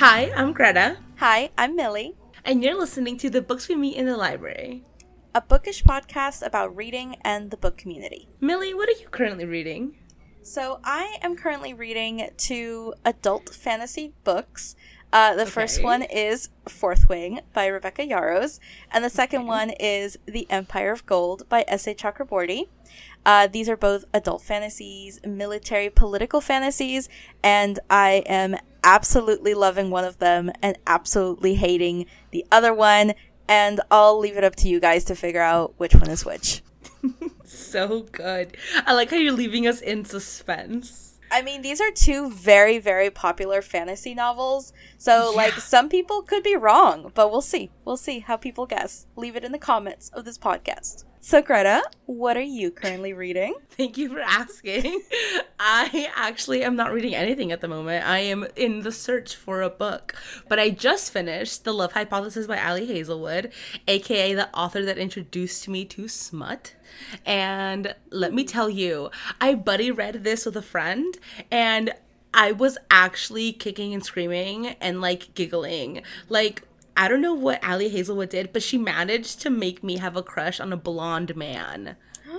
Hi, I'm Greta, Hi, I'm Millie, and you're listening to the Books We Meet in the Library. a bookish podcast about reading and the book community. Millie, what are you currently reading? So, I am currently reading two adult fantasy books. Uh, the first one is Fourth Wing by Rebecca Yarros, and the second one is The Empire of Gold by S.A. Chakraborty. Uh, these are both adult fantasies, military political fantasies, and I am absolutely loving one of them and absolutely hating the other one. And I'll leave it up to you guys to figure out which one is which. So good. I like how you're leaving us in suspense. I mean, these are two very, very popular fantasy novels. So, like, some people could be wrong, but we'll see. We'll see how people guess. Leave it in the comments of this podcast. So, Greta, what are you currently reading? Thank you for asking. I actually am not reading anything at the moment. I am in the search for a book. But I just finished The Love Hypothesis by Ali Hazelwood, aka the author that introduced me to smut. And let me tell you, I buddy read this with a friend and I was actually kicking and screaming and like giggling. Like I don't know what Ali Hazelwood did, but she managed to make me have a crush on a blonde man.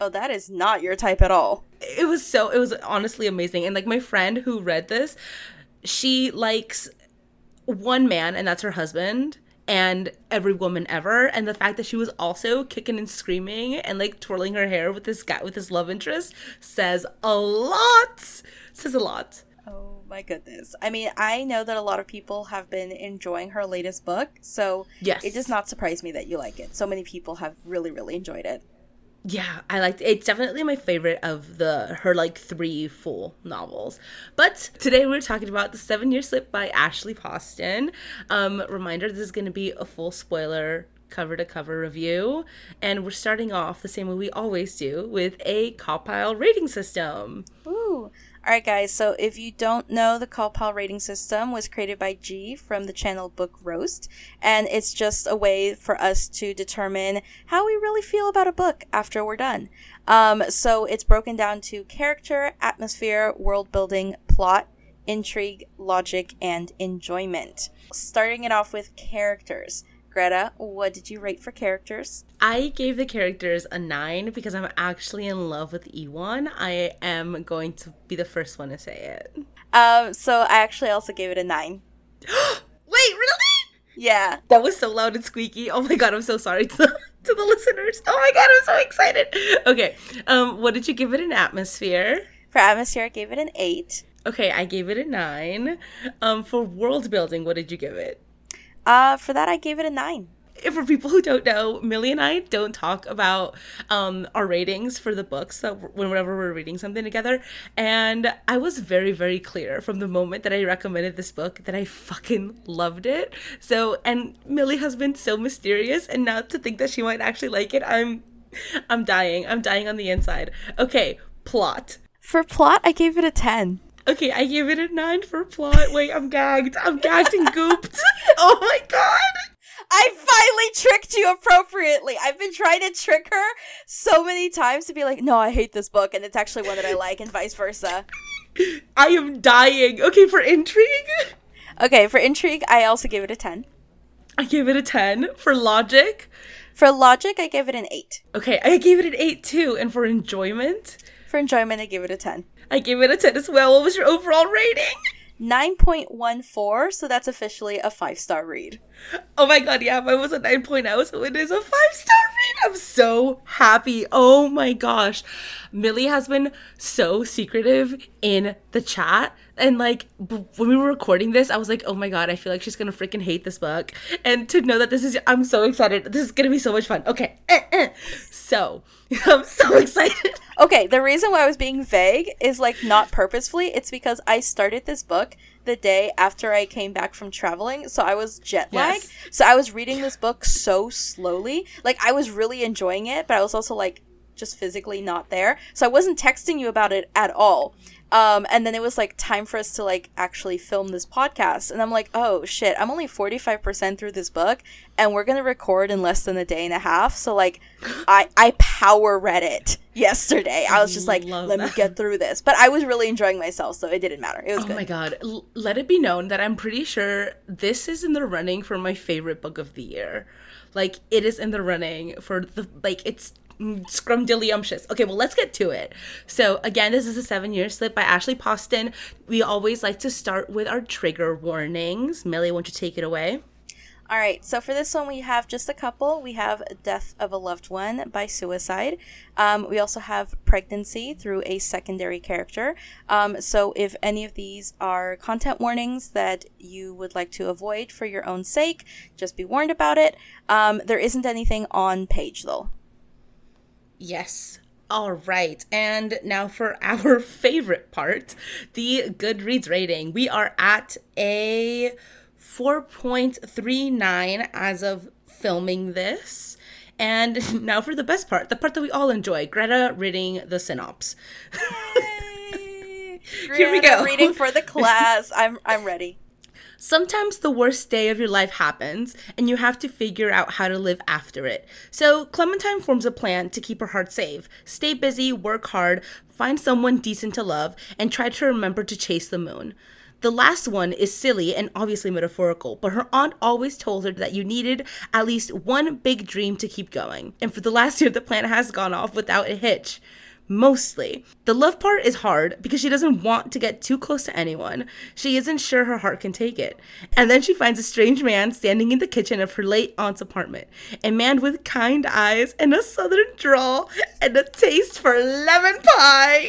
Oh, that is not your type at all. it was so it was honestly amazing. And like my friend who read this she likes one man and that's her husband and every woman ever. And the fact that she was also kicking and screaming and like twirling her hair with this guy with this love interest says a lot. Says a lot my goodness. I mean, I know that a lot of people have been enjoying her latest book, so Yes. it does not surprise me that you like it. So many people have really, really enjoyed it. Yeah, I liked it. It's definitely my favorite of the her like three full novels. But today we're talking about The Seven Year Slip by Ashley Poston. Um, reminder this is gonna be a full spoiler cover to cover review. And we're starting off the same way we always do with a CAWPILE rating system. Ooh. All right, guys. So if you don't know, the CAWPILE rating system was created by G from the channel Book Roast, and it's just a way for us to determine how we really feel about a book after we're done. Um, so it's broken down to character, atmosphere, world building, plot, intrigue, logic, and enjoyment. Starting it off with characters. Greta, what did you rate for characters? I gave the characters a nine because I'm actually in love with Iwan. I am going to be the first one to say it. Um, so I actually also gave it a nine. Wait, really? Yeah. That was so loud and squeaky. Oh my god, I'm so sorry to the, to the listeners. Oh my god, I'm so excited. Okay, um, what did you give it in atmosphere? For atmosphere, I gave it an eight. Okay, I gave it a nine. Um, for world building, what did you give it? Uh, for that, I gave it a nine. For people who don't know, Millie and I don't talk about um, our ratings for the books that whenever we're reading something together. And I was very, very clear from the moment that I recommended this book that I fucking loved it. So, and Millie has been so mysterious, and now to think that she might actually like it, I'm, I'm dying. I'm dying on the inside. Okay, plot. For plot, I gave it a 10. Okay, I gave it a nine for plot. Wait, I'm gagged. I'm gagged and gooped. Oh my god. I finally tricked you appropriately. I've been trying to trick her so many times to be like, no, I hate this book, and it's actually one that I like, and vice versa. I am dying. Okay, for intrigue, Okay, for intrigue, I also gave it a 10. I gave it a 10. For logic, For logic, I gave it an 8. okay, I gave it an 8 too. And for enjoyment, For enjoyment, I gave it a 10. I gave it a 10 as well. What was your overall rating? 9.14, so that's officially a 5 star read. Oh my god, yeah, mine was a 9.0, so it is a 5 star read. I'm so happy. Oh my gosh. Millie has been so secretive in the chat. And like b- when we were recording this, I was like, oh my god, I feel like she's gonna freaking hate this book. And to know that this is, I'm so excited. This is gonna be so much fun. Okay. eh, eh. So, I'm so excited. Okay, the reason why I was being vague is like not purposefully. It's because I started this book the day after I came back from traveling, so I was jet lagged. Yes. So I was reading this book so slowly. Like I was really enjoying it, but I was also like just physically not there. So I wasn't texting you about it at all. Um, and then it was like time for us to like actually film this podcast. And I'm like, oh shit, I'm only 45% through this book and we're going to record in less than a day and a half. So like I, I power read it yesterday. I was just like, Love let me get through this. But I was really enjoying myself, so it didn't matter. It was Oh good. my god. L- let it be known that I'm pretty sure this is in the running for my favorite book of the year. Like, it is in the running for the, like, it's scrumdiddlyumptious. Okay, well, let's get to it. So, again, this is a seven year slip by Ashley Poston. We always like to start with our trigger warnings. Millie, won't you take it away? All right, so for this one, we have just a couple. We have Death of a Loved One by Suicide. Um, we also have Pregnancy through a secondary character. Um, so if any of these are content warnings that you would like to avoid for your own sake, just be warned about it. Um, there isn't anything on page, though. Yes. All right. And now for our favorite part the Goodreads rating. We are at a 4.39 as of filming this. And now for the best part, the part that we all enjoy Greta reading the synopsis. Here we go. Reading for the class. I'm I'm ready. Sometimes the worst day of your life happens, and you have to figure out how to live after it. So, Clementine forms a plan to keep her heart safe. Stay busy, work hard, find someone decent to love, and try to remember to chase the moon. The last one is silly and obviously metaphorical, but her aunt always told her that you needed at least one big dream to keep going. And for the last year, the plan has gone off without a hitch. Mostly. The love part is hard because she doesn't want to get too close to anyone. She isn't sure her heart can take it. And then she finds a strange man standing in the kitchen of her late aunt's apartment. A man with kind eyes and a southern drawl and a taste for lemon pie.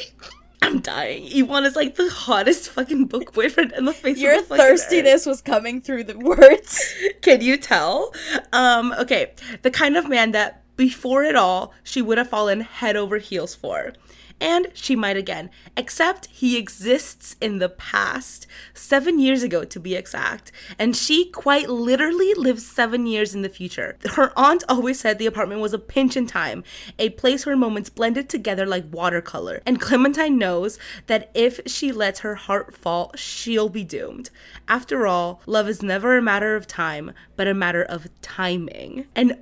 I'm dying. Iwan is like the hottest fucking book boyfriend in the face Your of the fucking earth. thirstiness was coming through the words. Can you tell? Um, okay, the kind of man that before it all, she would have fallen head over heels for. And she might again, except he exists in the past, seven years ago to be exact, and she quite literally lives seven years in the future. Her aunt always said the apartment was a pinch in time, a place where moments blended together like watercolor, and Clementine knows that if she lets her heart fall, she'll be doomed. After all, love is never a matter of time, but a matter of timing. An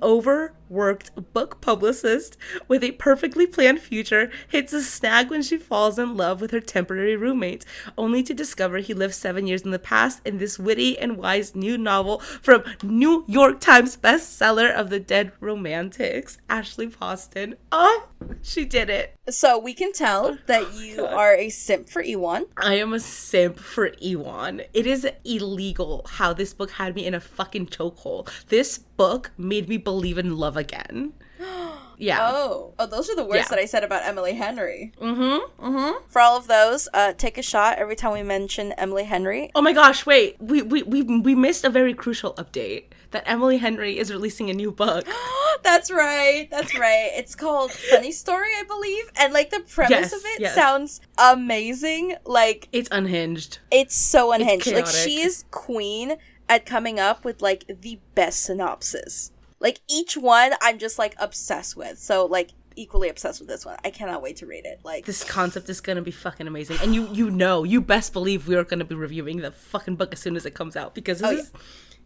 overworked book publicist with a perfectly planned future hits a snag when she falls in love with her temporary roommate, only to discover he lived seven years in the past in this witty and wise new novel from New York Times bestseller of the dead romantics, Ashley Poston. Oh, she did it. So we can tell that you are a simp for Iwan. I am a simp for Iwan. It is illegal how this book had me in a fucking chokehold. This book made me believe in love again. Yeah. Oh, oh, those are the words Yeah. that I said about Emily Henry. Mm-hmm. Mm-hmm. For all of those, uh, take a shot every time we mention Emily Henry. Oh my gosh, wait. We, we we we missed a very crucial update. That Emily Henry is releasing a new book. That's right. That's right. It's called Funny Story, I believe. And like the premise Yes, of it yes. sounds amazing. Like It's unhinged. it's so unhinged. like chaotic. she is queen at coming up with like the best synopsis. Like each one I'm just like obsessed with. So like equally obsessed with this one. I cannot wait to read it. Like This concept is gonna be fucking amazing. And you you know, you best believe we are gonna be reviewing the fucking book as soon as it comes out because this Oh, yeah.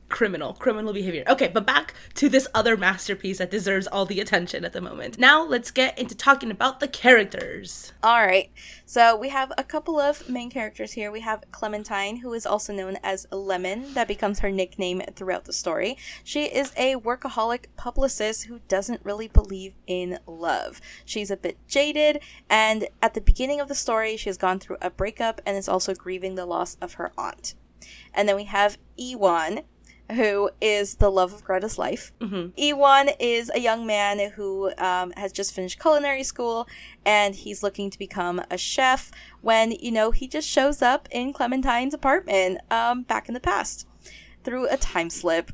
Criminal, criminal behavior. Okay, but back to this other masterpiece that deserves all the attention at the moment. Now let's get into talking about the characters. All right. So we have a couple of main characters here. We have Clementine, who is also known as Lemon. That becomes her nickname throughout the story. She is a workaholic publicist who doesn't really believe in love. She's a bit jaded, and at the beginning of the story, she has gone through a breakup and is also grieving the loss of her aunt. And then we have Iwan, who is the love of Greta's life. Ewan is a young man who um, has just finished culinary school and he's looking to become a chef when, you know, he just shows up in Clementine's apartment um, back in the past through a time slip.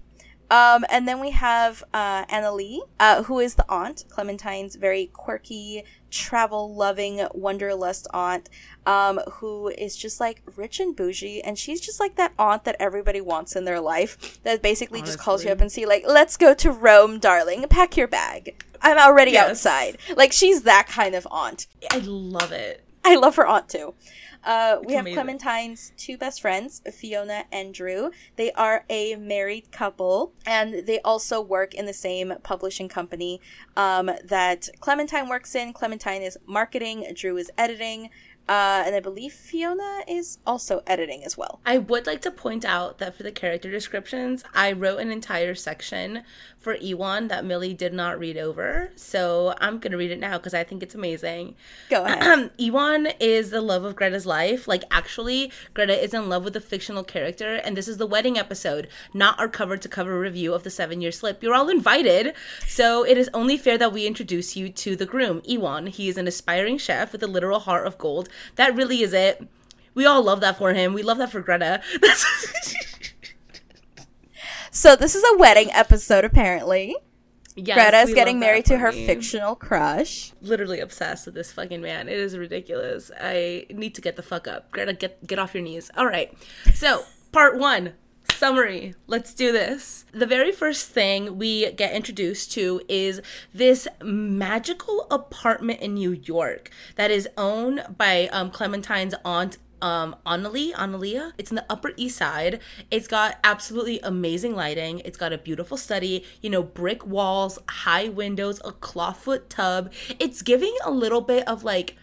Um, and then we have uh, Anna Lee, uh, who is the aunt, Clementine's very quirky, travel loving, wanderlust aunt, um, who is just like rich and bougie. And she's just like that aunt that everybody wants in their life that basically just calls you up and see, like, let's go to Rome, darling. Pack your bag. I'm already Yes. outside. Like, she's that kind of aunt. I love it. I love her aunt too. Uh, we have amazing. Clementine's two best friends, Fiona and Drew. They are a married couple, and they also work in the same publishing company um, that Clementine works in. Clementine is marketing, Drew is editing, uh, and I believe Fiona is also editing as well. I would like to point out that for the character descriptions, I wrote an entire section for Iwan that Millie did not read over. So I'm going to read it now because I think it's amazing. Go ahead. Iwan is the love of Greta's life. Like, actually, Greta is in love with a fictional character, and this is the wedding episode, not our cover to cover review of the seven year slip. You're all invited. So it is only fair that we introduce you to the groom, Iwan. He is an aspiring chef with a literal heart of gold. That really is it. We all love that for him. We love that for Greta. So this is a wedding episode, apparently. yes, Greta is getting married to her me. fictional crush. Literally obsessed with this fucking man. It is ridiculous. I need to get the fuck up. Greta, get get off your knees. All right. So part one. Summary. Let's do this. The very first thing we get introduced to is this magical apartment in New York that is owned by um, Clementine's aunt um Annalie, Annalia. It's in the Upper East Side. It's got absolutely amazing lighting. It's got a beautiful study, you know, brick walls, high windows, a clawfoot tub. It's giving a little bit of like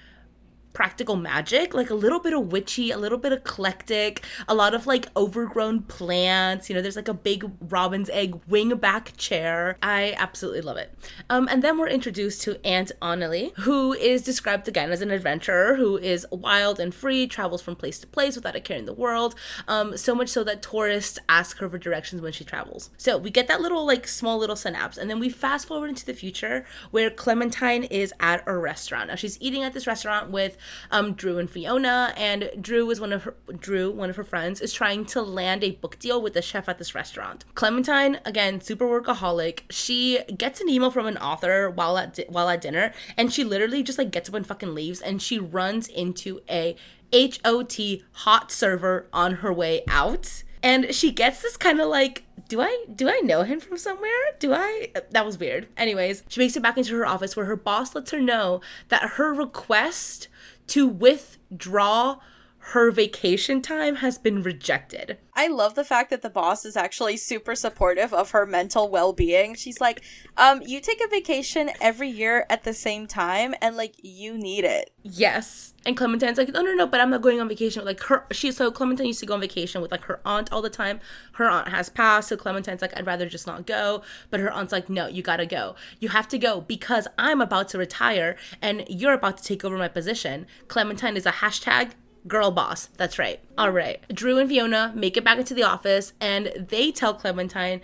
practical magic, like a little bit of witchy, a little bit eclectic, a lot of like overgrown plants. You know, there's like a big robin's egg wingback chair. I absolutely love it. Um, and then we're introduced to Aunt Analea, who is described again as an adventurer who is wild and free, travels from place to place without a care in the world. Um, so much so that tourists ask her for directions when she travels. So we get that little like small little synapse, and then we fast forward into the future where Clementine is at a restaurant. Now she's eating at this restaurant with um, Drew and Fiona, and Drew is one of her Drew, one of her friends, is trying to land a book deal with the chef at this restaurant. Clementine, again, super workaholic. She gets an email from an author while at di- while at dinner, and she literally just like gets up and fucking leaves, and she runs into a HOT hot server on her way out. And she gets this kind of like, do I do I know him from somewhere? Do I that was weird. Anyways, she makes it back into her office where her boss lets her know that her request to withdraw her vacation time has been rejected. I love the fact that the boss is actually super supportive of her mental well being. She's like, um, you take a vacation every year at the same time, and like, you need it. Yes. And Clementine's like, no, no, no, but I'm not going on vacation. Like her, she so Clementine used to go on vacation with like her aunt all the time. Her aunt has passed, so Clementine's like, I'd rather just not go. But her aunt's like, no, you gotta go. You have to go because I'm about to retire and you're about to take over my position. Clementine is a hashtag girl boss. That's right. All right. Drew and Fiona make it back into the office and they tell Clementine,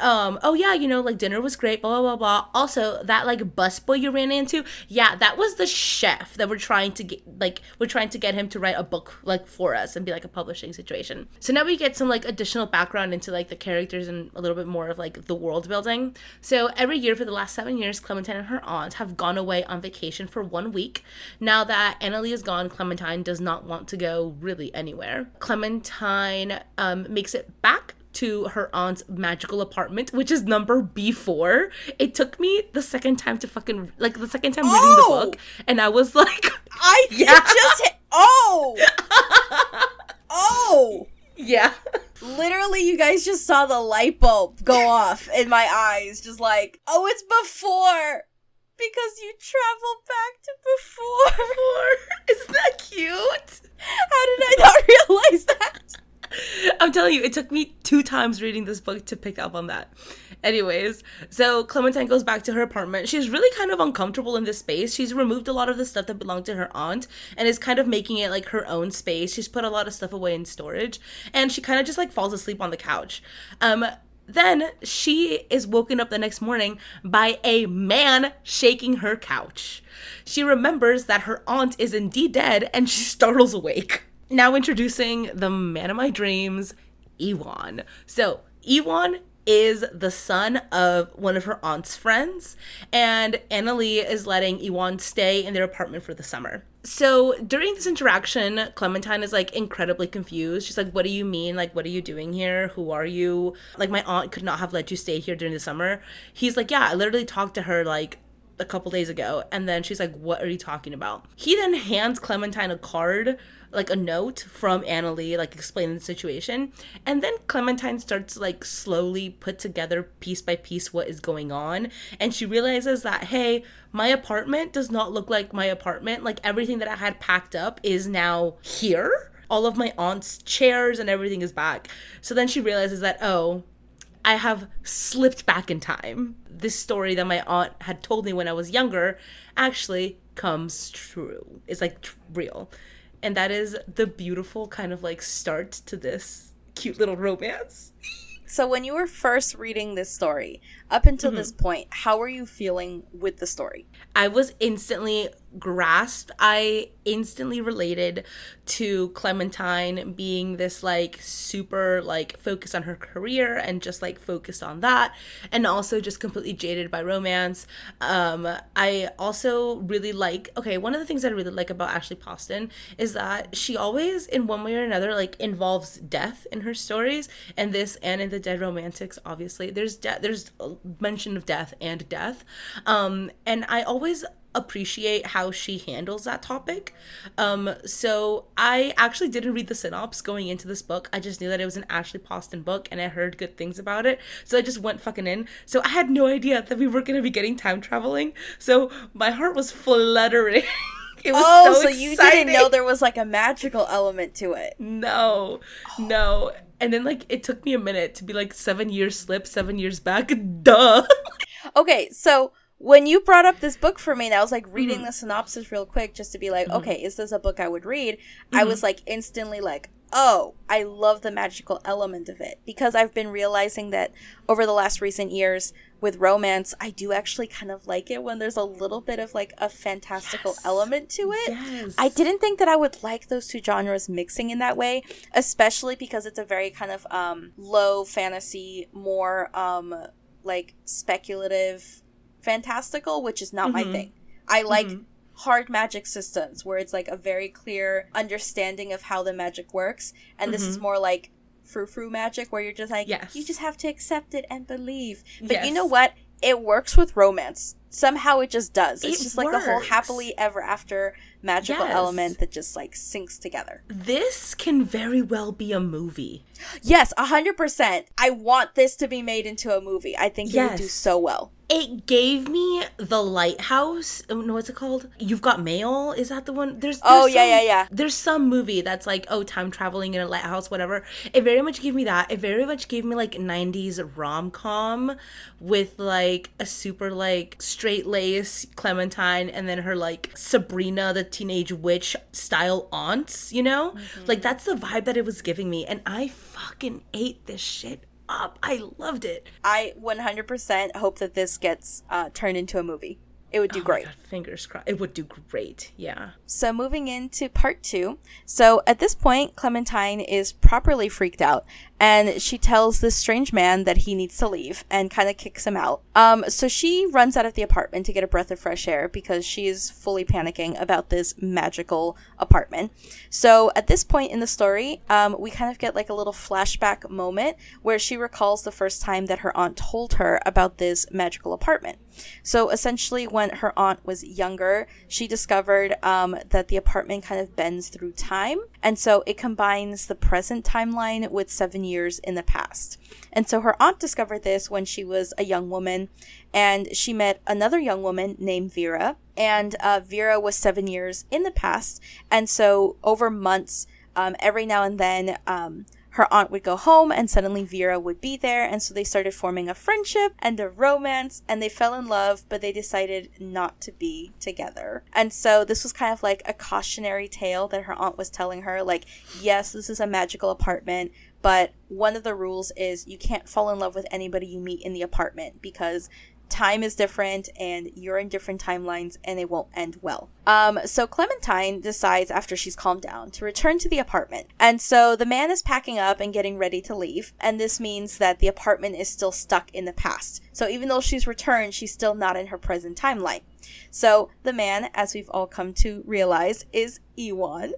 um, oh yeah, you know, like dinner was great, blah, blah, blah, blah. Also, that like busboy you ran into, yeah, that was the chef that we're trying to get, like, we're trying to get him to write a book, like, for us and be like a publishing situation. So now we get some like additional background into like the characters and a little bit more of like the world building. So every year for the last seven years, Clementine and her aunt have gone away on vacation for one week. Now that Analea is gone, Clementine does not want to go really anywhere. Clementine um, makes it back to her aunt's magical apartment, which is number B4. It took me the second time to fucking, like, the second time reading the Oh! book, and I was like, I Yeah. just hit. Oh! oh! yeah. Literally, you guys just saw the light bulb go off in my eyes. Just like, oh, it's before! Because you travel back to before. Isn't that cute? How did I not realize that? I'm telling you, it took me two times reading this book to pick up on that. Anyways, so Clementine goes back to her apartment. She's really kind of uncomfortable in this space. She's removed a lot of the stuff that belonged to her aunt and is kind of making it like her own space. She's put a lot of stuff away in storage and she kind of just like falls asleep on the couch. Um, then she is woken up the next morning by a man shaking her couch. She remembers that her aunt is indeed dead and she startles awake. Now introducing the man of my dreams, Iwan. So, Iwan is the son of one of her aunt's friends, and Analea is letting Iwan stay in their apartment for the summer. So during this interaction, Clementine is like incredibly confused. She's like, What do you mean? Like, what are you doing here? Who are you? Like, my aunt could not have let you stay here during the summer. He's like, Yeah, I literally talked to her like a couple days ago. And then she's like, What are you talking about? He then hands Clementine a card, like a note from Analea, like explaining the situation. And then Clementine starts like slowly put together piece by piece what is going on. And she realizes that, hey, my apartment does not look like my apartment. Like everything that I had packed up is now here. All of my aunt's chairs and everything is back. So then she realizes that, oh, I have slipped back in time. This story that my aunt had told me when I was younger actually comes true. It's like tr- real. And that is the beautiful kind of like start to this cute little romance. So when you were first reading this story, up until mm-hmm. this point, how were you feeling with the story? I was instantly grasped. I instantly related to Clementine being this like super like focused on her career and just like focused on that and also just completely jaded by romance. Um I also really like okay, one of the things I really like about Ashley Poston is that she always in one way or another like involves death in her stories and this and in the Dead Romantics obviously. There's de- there's mention of death and death. Um and I always appreciate how she handles that topic. Um, so I actually didn't read the synopsis going into this book. I just knew that it was an Ashley Poston book and I heard good things about it. So I just went fucking in. So I had no idea that we were gonna be getting time traveling. So my heart was fluttering. it was oh, so, so you didn't know there was like a magical element to it. No, oh. no. And then like it took me a minute to be like seven years slip, seven years back. Duh. okay, so when you brought up this book for me and I was like reading mm-hmm. the synopsis real quick just to be like, mm-hmm. okay, is this a book I would read? Mm-hmm. I was mm-hmm. like instantly like, oh, I love the magical element of it because I've been realizing that over the last recent years with romance, I do actually kind of like it when there's a little bit of like a fantastical yes. element to it. Yes. I didn't think that I would like those two genres mixing in that way, especially because it's a very kind of um low fantasy, more um like speculative fantastical, which is not mm-hmm. my thing. I like mm-hmm. hard magic systems where it's like a very clear understanding of how the magic works, and mm-hmm. this is mm-hmm. more like frou frou magic where you're just like, yes. you just have to accept it and believe. But yes. you know what? It works with romance. Somehow it just does. It's it just works. like the whole happily ever after magical yes. element that just like syncs together. This can very well be a movie. Yes, 100%. I want this to be made into a movie. I think yes. it would do so well it gave me the lighthouse uh, oh, no what's it called you've got mail is that the one there's, oh, there's oh yeah yeah yeah there's some movie that's like oh time traveling in a lighthouse whatever it very much gave me that it very much gave me like 90s rom-com with like a super like straight lace clementine and then her like sabrina the teenage witch style aunts you know mm-hmm. like that's the vibe that it was giving me and i fucking ate this shit up. I loved it. I 100% hope that this gets uh, turned into a movie. It would do oh great. God, fingers crossed. It would do great. Yeah. So moving into part two. So at this point, Clementine is properly freaked out and she tells this strange man that he needs to leave and kind of kicks him out. Um, so she runs out of the apartment to get a breath of fresh air because she's fully panicking about this magical apartment. So at this point in the story, um, we kind of get like a little flashback moment where she recalls the first time that her aunt told her about this magical apartment. So essentially, when her aunt was younger, she discovered um, that the apartment kind of bends through time. And so it combines the present timeline with seven years in the past. And so her aunt discovered this when she was a young woman and she met another young woman named Vera. And uh, Vera was seven years in the past. And so over months, um, every now and then, um, her aunt would go home and suddenly Vera would be there. And so they started forming a friendship and a romance and they fell in love, but they decided not to be together. And so this was kind of like a cautionary tale that her aunt was telling her like, yes, this is a magical apartment, but one of the rules is you can't fall in love with anybody you meet in the apartment because time is different and you're in different timelines and it won't end well. Um, so Clementine decides after she's calmed down to return to the apartment. And so the man is packing up and getting ready to leave. And this means that the apartment is still stuck in the past. So even though she's returned, she's still not in her present timeline. So the man, as we've all come to realize, is Iwan.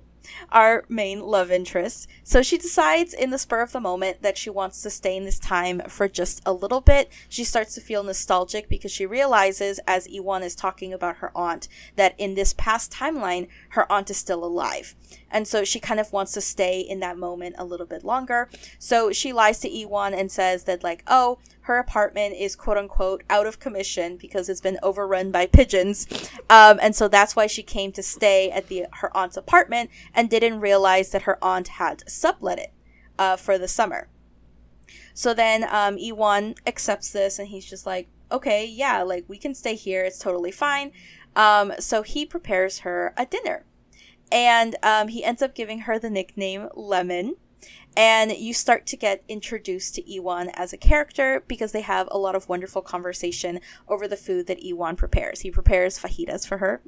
Our main love interest. So she decides in the spur of the moment that she wants to stay in this time for just a little bit. She starts to feel nostalgic because she realizes, as Iwan is talking about her aunt, that in this past timeline, her aunt is still alive. And so she kind of wants to stay in that moment a little bit longer. So she lies to Iwan and says that, like, oh, her apartment is quote unquote out of commission because it's been overrun by pigeons. Um, and so that's why she came to stay at the her aunt's apartment and didn't realize that her aunt had sublet it uh, for the summer. So then um, Iwan accepts this and he's just like, okay, yeah, like we can stay here. It's totally fine. Um, so he prepares her a dinner. And um, he ends up giving her the nickname Lemon and you start to get introduced to Iwan as a character because they have a lot of wonderful conversation over the food that Iwan prepares. He prepares fajitas for her.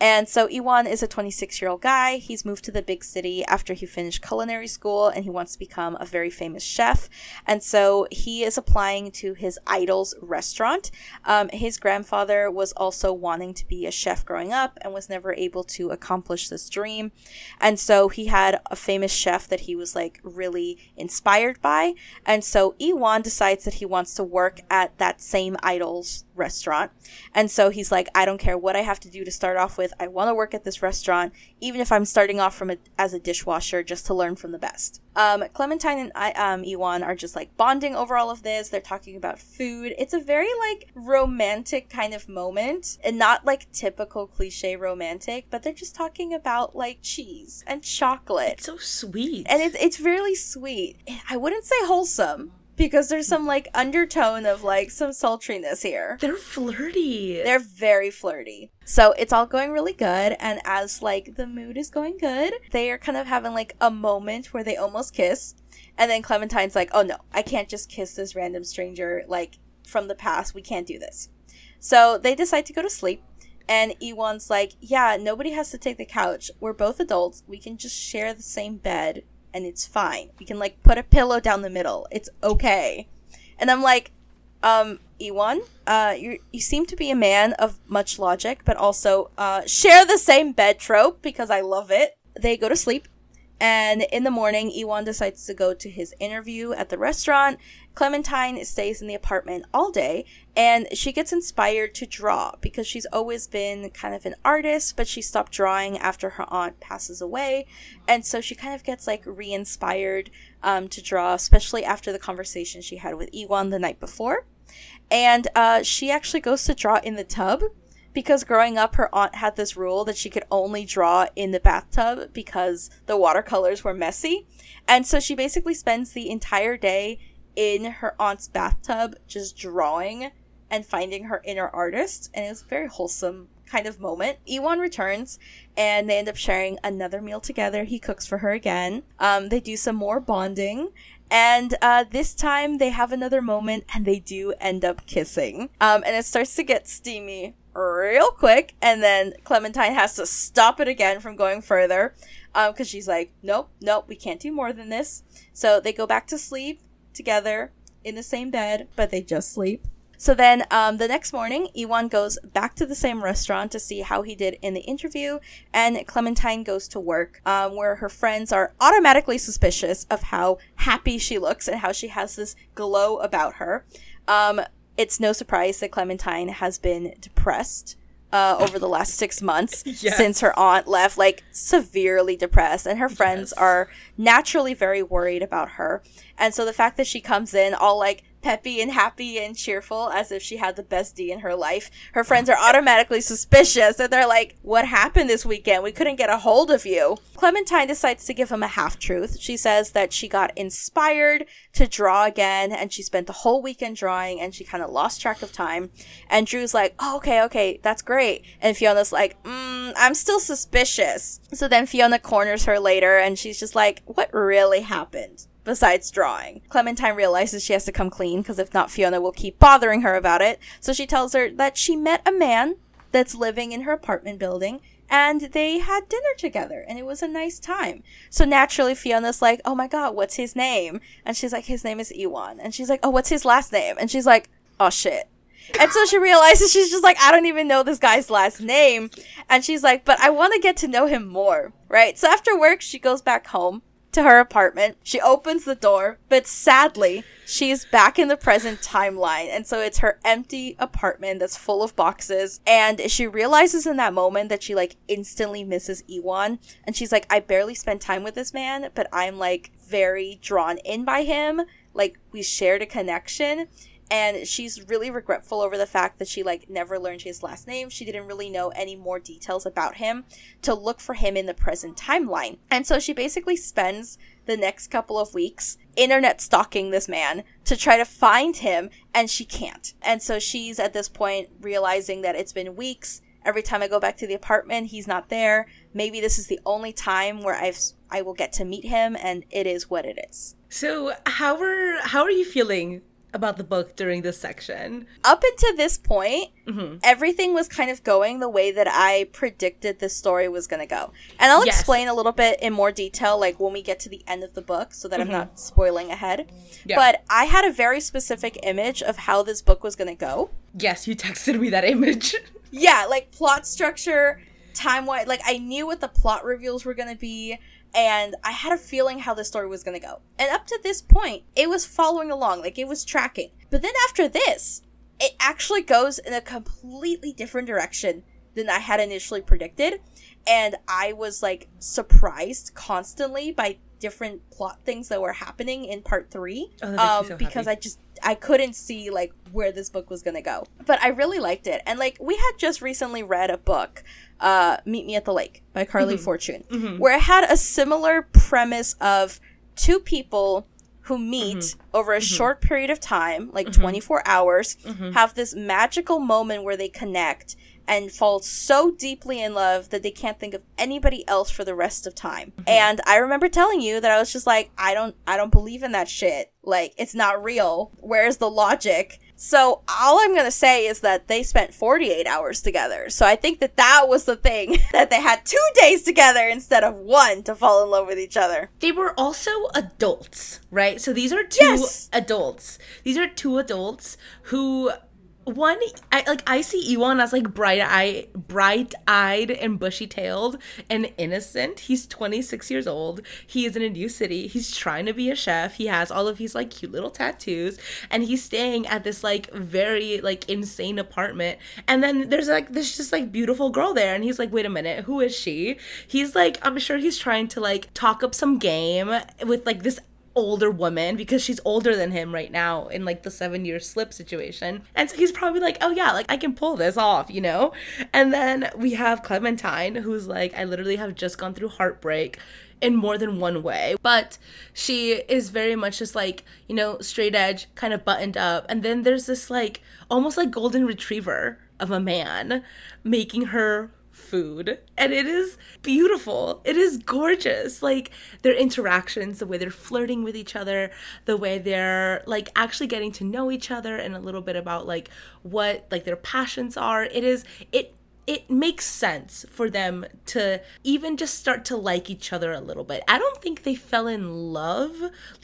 And so Iwan is a 26 year old guy. He's moved to the big city after he finished culinary school and he wants to become a very famous chef. And so he is applying to his idol's restaurant. Um, his grandfather was also wanting to be a chef growing up and was never able to accomplish this dream. And so he had a famous chef that he was like really inspired by. And so Iwan decides that he wants to work at that same idol's restaurant. And so he's like, I don't care what I have to do to start off with. I want to work at this restaurant, even if I'm starting off from a, as a dishwasher just to learn from the best. Um, Clementine and I, um, Iwan are just like bonding over all of this. They're talking about food. It's a very like romantic kind of moment and not like typical cliche romantic, but they're just talking about like cheese and chocolate. It's so sweet. And it, it's really sweet. I wouldn't say wholesome because there's some like undertone of like some sultriness here. They're flirty. They're very flirty. So it's all going really good and as like the mood is going good, they are kind of having like a moment where they almost kiss. And then Clementine's like, "Oh no, I can't just kiss this random stranger like from the past. We can't do this." So they decide to go to sleep. And Iwan's like, yeah, nobody has to take the couch. We're both adults. We can just share the same bed and it's fine. We can like put a pillow down the middle. It's okay. And I'm like, um, Iwan, uh, you you seem to be a man of much logic, but also uh, share the same bed trope because I love it. They go to sleep, and in the morning, Iwan decides to go to his interview at the restaurant. Clementine stays in the apartment all day and she gets inspired to draw because she's always been kind of an artist, but she stopped drawing after her aunt passes away. And so she kind of gets like re inspired um, to draw, especially after the conversation she had with Iwan the night before. And uh, she actually goes to draw in the tub because growing up, her aunt had this rule that she could only draw in the bathtub because the watercolors were messy. And so she basically spends the entire day in her aunt's bathtub just drawing and finding her inner artist. And it was a very wholesome kind of moment. Iwan returns and they end up sharing another meal together. He cooks for her again. Um, they do some more bonding. And uh, this time they have another moment and they do end up kissing. Um, and it starts to get steamy real quick and then clementine has to stop it again from going further because um, she's like nope nope we can't do more than this so they go back to sleep together in the same bed, but they just sleep. So then um, the next morning, Iwan goes back to the same restaurant to see how he did in the interview, and Clementine goes to work, um, where her friends are automatically suspicious of how happy she looks and how she has this glow about her. Um, it's no surprise that Clementine has been depressed uh, over the last six months yes. since her aunt left, like severely depressed, and her friends yes. are naturally very worried about her. And so the fact that she comes in all like peppy and happy and cheerful as if she had the best D in her life. Her friends are automatically suspicious and they're like, What happened this weekend? We couldn't get a hold of you. Clementine decides to give him a half truth. She says that she got inspired to draw again and she spent the whole weekend drawing and she kind of lost track of time. And Drew's like, Oh, okay, okay, that's great. And Fiona's like, mm, I'm still suspicious. So then Fiona corners her later and she's just like, What really happened? Besides drawing. Clementine realizes she has to come clean because if not, Fiona will keep bothering her about it. So she tells her that she met a man that's living in her apartment building and they had dinner together and it was a nice time. So naturally Fiona's like, "Oh my god, what's his name?" And she's like, "His name is Iwan." And she's like, "Oh, what's his last name?" And she's like, "Oh shit." And so she realizes she's just like, I don't even know this guy's last name. And she's like, but I want to get to know him more, right? So after work, she goes back home to her apartment. She opens the door, but sadly, she's back in the present timeline. And so it's her empty apartment that's full of boxes. And she realizes in that moment that she like instantly misses Iwan. And she's like, I barely spent time with this man, but I'm like very drawn in by him. Like we shared a connection and she's really regretful over the fact that she like never learned his last name. She didn't really know any more details about him to look for him in the present timeline. And so she basically spends the next couple of weeks internet stalking this man to try to find him and she can't. And so she's at this point realizing that it's been weeks. Every time i go back to the apartment he's not there. Maybe this is the only time where i've i will get to meet him and it is what it is. So how are how are you feeling about the book during this section. Up until this point, mm-hmm. everything was kind of going the way that I predicted the story was going to go. And I'll yes. explain a little bit in more detail, like when we get to the end of the book, so that mm-hmm. I'm not spoiling ahead. Yeah. But I had a very specific image of how this book was going to go. Yes, you texted me that image. yeah, like plot structure, time wise. Like I knew what the plot reveals were going to be and I had a feeling how the story was going to go. And up to this point, it was following along, like it was tracking. But then after this, it actually goes in a completely different direction than I had initially predicted. And I was like surprised constantly by different plot things that were happening in part three. Oh, um, so because I just I couldn't see like where this book was gonna go. But I really liked it. And like we had just recently read a book uh, Meet Me at the Lake by Carly mm-hmm. Fortune, mm-hmm. where it had a similar premise of two people who meet mm-hmm. over a mm-hmm. short period of time, like mm-hmm. 24 hours, mm-hmm. have this magical moment where they connect and fall so deeply in love that they can't think of anybody else for the rest of time. And I remember telling you that I was just like, I don't I don't believe in that shit. Like it's not real. Where's the logic? So all I'm gonna say is that they spent 48 hours together. So I think that that was the thing that they had two days together instead of one to fall in love with each other. They were also adults, right? So these are two yes. adults. These are two adults who one I like I see Iwan as like bright eye bright eyed and bushy tailed and innocent. He's 26 years old. He is in a new city. He's trying to be a chef. He has all of his like cute little tattoos and he's staying at this like very like insane apartment. And then there's like this just like beautiful girl there and he's like, "Wait a minute, who is she?" He's like I'm sure he's trying to like talk up some game with like this older woman because she's older than him right now in like the seven year slip situation. And so he's probably like, oh yeah, like I can pull this off, you know? And then we have Clementine, who's like, I literally have just gone through heartbreak in more than one way. But she is very much just like, you know, straight edge, kind of buttoned up. And then there's this like almost like golden retriever of a man making her food and it is beautiful. It is gorgeous. Like their interactions the way they're flirting with each other the way they're like actually getting to know each other and a little bit about like what like their passions are. It is it it makes sense for them to even just start to like each other a little bit. I don't think they fell in love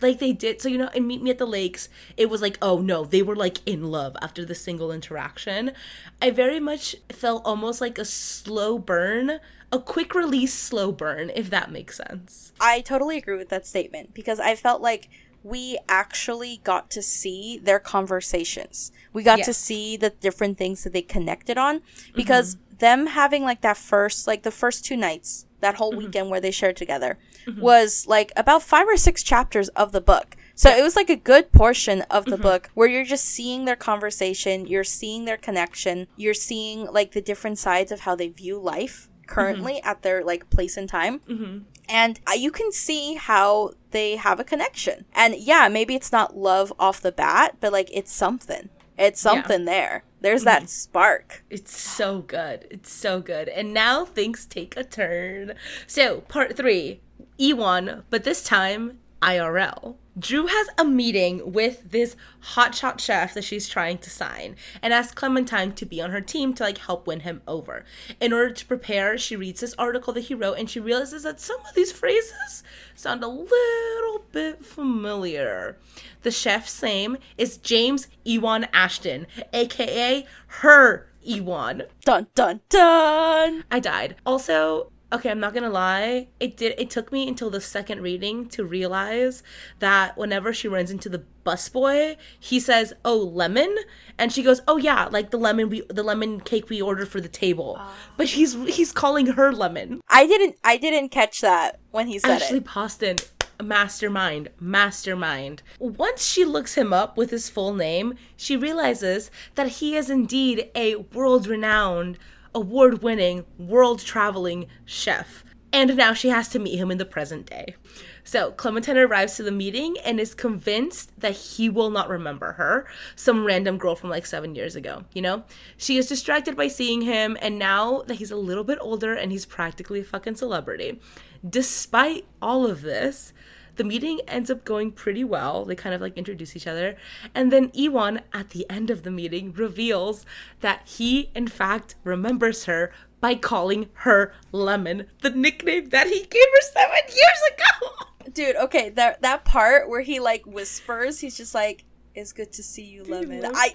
like they did. So, you know, in Meet Me at the Lakes, it was like, oh no, they were like in love after the single interaction. I very much felt almost like a slow burn, a quick release slow burn, if that makes sense. I totally agree with that statement because I felt like we actually got to see their conversations. We got yes. to see the different things that they connected on because mm-hmm them having like that first like the first two nights that whole mm-hmm. weekend where they shared together mm-hmm. was like about five or six chapters of the book so yeah. it was like a good portion of the mm-hmm. book where you're just seeing their conversation you're seeing their connection you're seeing like the different sides of how they view life currently mm-hmm. at their like place and time mm-hmm. and uh, you can see how they have a connection and yeah maybe it's not love off the bat but like it's something it's something yeah. there. There's that mm-hmm. spark. It's so good. It's so good. And now things take a turn. So, part three Iwan, but this time IRL. Drew has a meeting with this hotshot chef that she's trying to sign and asks Clementine to be on her team to like help win him over. In order to prepare, she reads this article that he wrote and she realizes that some of these phrases sound a little bit familiar. The chef's name is James Iwan Ashton, aka her Iwan. Dun dun dun. I died. Also, okay, I'm not gonna lie. It did. It took me until the second reading to realize that whenever she runs into the busboy, he says, "Oh, lemon," and she goes, "Oh yeah, like the lemon we, the lemon cake we ordered for the table." Ah. But he's he's calling her lemon. I didn't I didn't catch that when he said Ashley it. Poston, mastermind, mastermind. Once she looks him up with his full name, she realizes that he is indeed a world renowned, award winning, world traveling chef. And now she has to meet him in the present day. So Clementine arrives to the meeting and is convinced that he will not remember her, some random girl from like seven years ago, you know? She is distracted by seeing him, and now that he's a little bit older and he's practically a fucking celebrity, despite all of this, the meeting ends up going pretty well. They kind of like introduce each other. And then Iwan, at the end of the meeting, reveals that he, in fact, remembers her by calling her Lemon, the nickname that he gave her seven years ago. Dude, okay, that that part where he like whispers, he's just like, "It's good to see you, Lemon." I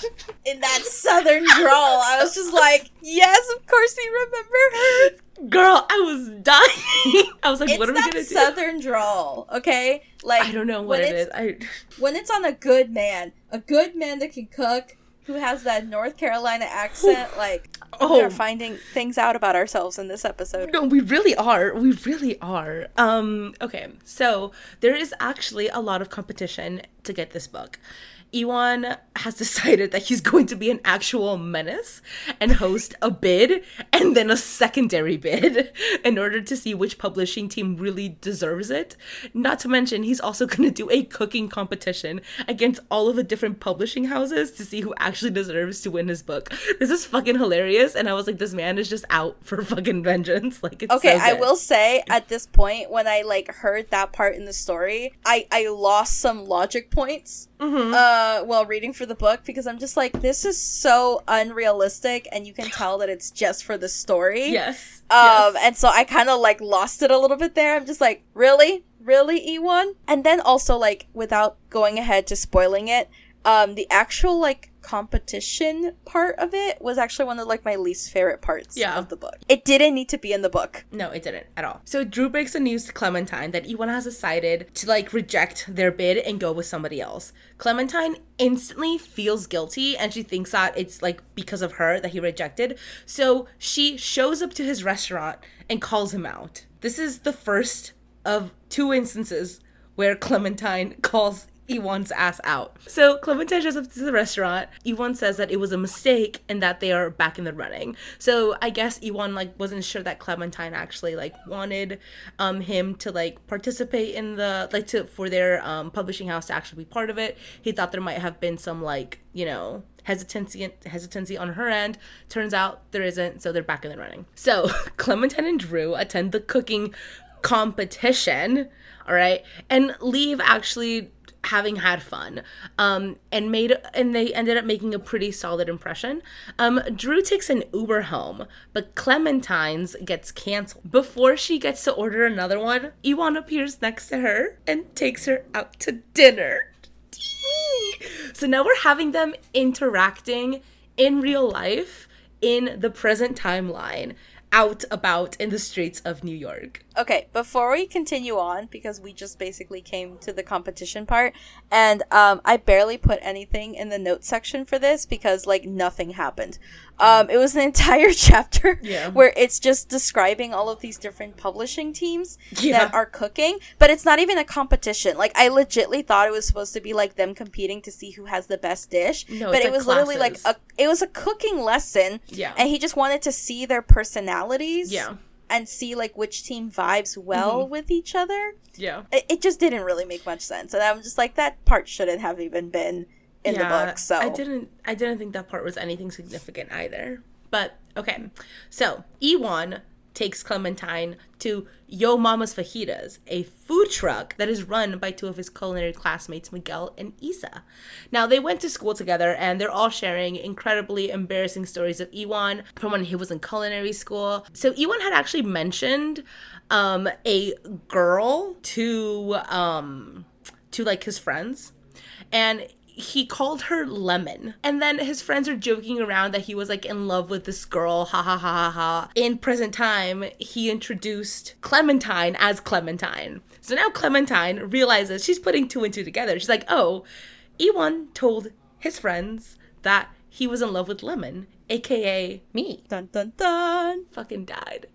in that southern drawl, I was just like, "Yes, of course he remember her." Girl, I was dying. I was like, It's what are we gonna do? southern drawl, okay? Like I don't know what it's. I when it's on a good man, a good man that can cook, who has that North Carolina accent, like oh. we are finding things out about ourselves in this episode. No, we really are. We really are. Um, okay, so there is actually a lot of competition to get this book. Iwan has decided that he's going to be an actual menace and host a bid and then a secondary bid in order to see which publishing team really deserves it. Not to mention, he's also going to do a cooking competition against all of the different publishing houses to see who actually deserves to win his book. This is fucking hilarious, and I was like, this man is just out for fucking vengeance. Like, it's Okay, so I will say at this point when I like heard that part in the story, I I lost some logic points Mm-hmm. uh while reading for the book because I'm just like this is so unrealistic and you can tell that it's just for the story. Yes. Um yes. and so I kind of like lost it a little bit there. I'm just like, "Really? Really, Iwan?" And then also like without going ahead to spoiling it, um the actual like competition part of it was actually one of like my least favorite parts Yeah. of the book. It didn't need to be in the book. No, it didn't at all. So Drew breaks the news to Clementine that Iwan has decided to like reject their bid and go with somebody else. Clementine instantly feels guilty and she thinks that it's like because of her that he rejected. So she shows up to his restaurant and calls him out. This is the first of two instances where Clementine calls Iwan's ass out. So Clementine shows up to the restaurant. Iwan says that it was a mistake and that they are back in the running. So I guess Iwan like wasn't sure that Clementine actually like wanted um him to like participate in the like to for their um publishing house to actually be part of it. He thought there might have been some like, you know, hesitancy hesitancy on her end. Turns out there isn't, so they're back in the running. So Clementine and Drew attend the cooking competition, all right, and leave actually having had fun um and made and they ended up making a pretty solid impression. Um drew takes an uber home but clementine's gets canceled. Before she gets to order another one iwan appears next to her and takes her out to dinner. So now we're having them interacting in real life in the present timeline out about in the streets of new york Okay, before we continue on, because we just basically came to the competition part, and um, I barely put anything in the notes section for this because like nothing happened. Um, it was an entire chapter Yeah. where it's just describing all of these different publishing teams Yeah. that are cooking, but it's not even a competition. Like I legitly thought it was supposed to be like them competing to see who has the best dish, No, but it was literally like a it was a cooking lesson, Yeah. and he just wanted to see their personalities, Yeah. and see like which team vibes well Mm-hmm. with each other. yeah It, it just didn't really make much sense, and I'm just like that part shouldn't have even been in the book. So I didn't I didn't think that part was anything significant either. But okay. So, Iwan takes Clementine to Yo Mama's Fajitas, a food truck that is run by two of his culinary classmates, Miguel and Isa. Now, they went to school together and they're all sharing incredibly embarrassing stories of Iwan from when he was in culinary school. So, Iwan had actually mentioned um, a girl to um, to like his friends and he called her Lemon. And then his friends are joking around that he was like in love with this girl, ha ha ha ha ha. In present time, he introduced Clementine as Clementine. So now Clementine realizes she's putting two and two together. She's like, oh, Iwan told his friends that he was in love with Lemon, aka me. Dun dun dun. Fucking died.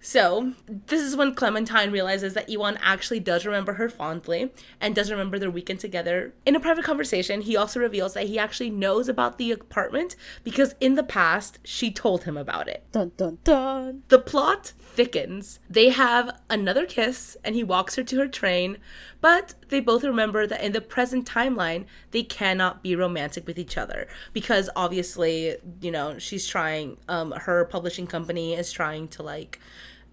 So, this is when Clementine realizes that Iwan actually does remember her fondly and does remember their weekend together. In a private conversation, he also reveals that he actually knows about the apartment because in the past, she told him about it. Dun dun dun. The plot thickens. They have another kiss and he walks her to her train, but they both remember that in the present timeline, they cannot be romantic with each other because obviously, you know, she's trying, um, her publishing company is trying to like,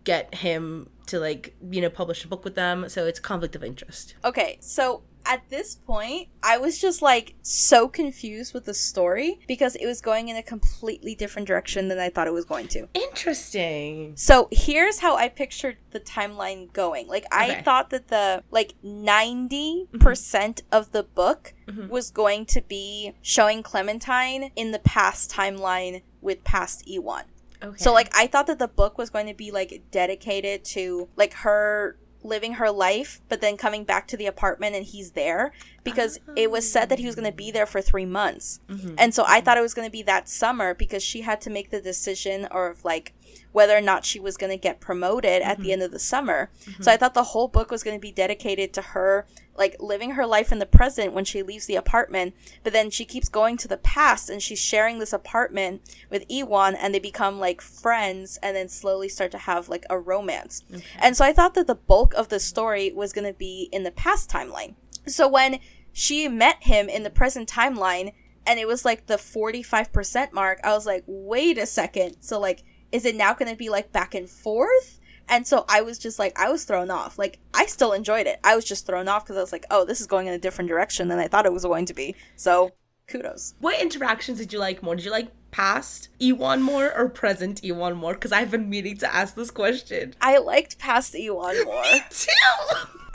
get him to like you know publish a book with them so it's conflict of interest Okay, so at this point, I was just like so confused with the story because it was going in a completely different direction than I thought it was going to. interesting So here's how I pictured the timeline going. Like I Okay. thought that the like 90% mm-hmm. of the book mm-hmm. was going to be showing Clementine in the past timeline with past Iwan. Okay So like I thought that the book was going to be like dedicated to like her living her life but then coming back to the apartment and he's there because it was said that he was going to be there for 3 months. Mm-hmm. And so I thought it was going to be that summer because she had to make the decision of like whether or not she was going to get promoted at the mm-hmm. end of the summer. Mm-hmm. So I thought the whole book was going to be dedicated to her like living her life in the present when she leaves the apartment, but then she keeps going to the past and she's sharing this apartment with Iwan and they become like friends and then slowly start to have like a romance. And so I thought that the bulk of the story was going to be in the past timeline. So when she met him in the present timeline and it was like the 45% mark, I was like, wait a second. So, like, is it now going to be like back and forth? And so I was just like, I was thrown off. Like, I still enjoyed it. I was just thrown off because I was like, oh, this is going in a different direction than I thought it was going to be. So, kudos. what interactions did you like more did you like past Iwan more or present Iwan more because i've been meaning to ask this question I liked past Iwan more. Me too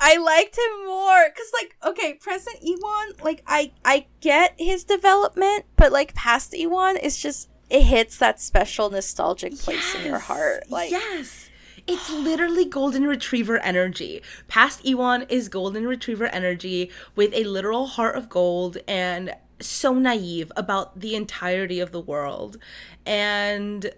I liked him more because, like, okay, present Iwan, like, I I get his development, but like past Iwan, is just it hits that special nostalgic place in your heart. Like, yes. It's literally golden retriever energy. Past Iwan is golden retriever energy with a literal heart of gold and so naive about the entirety of the world. And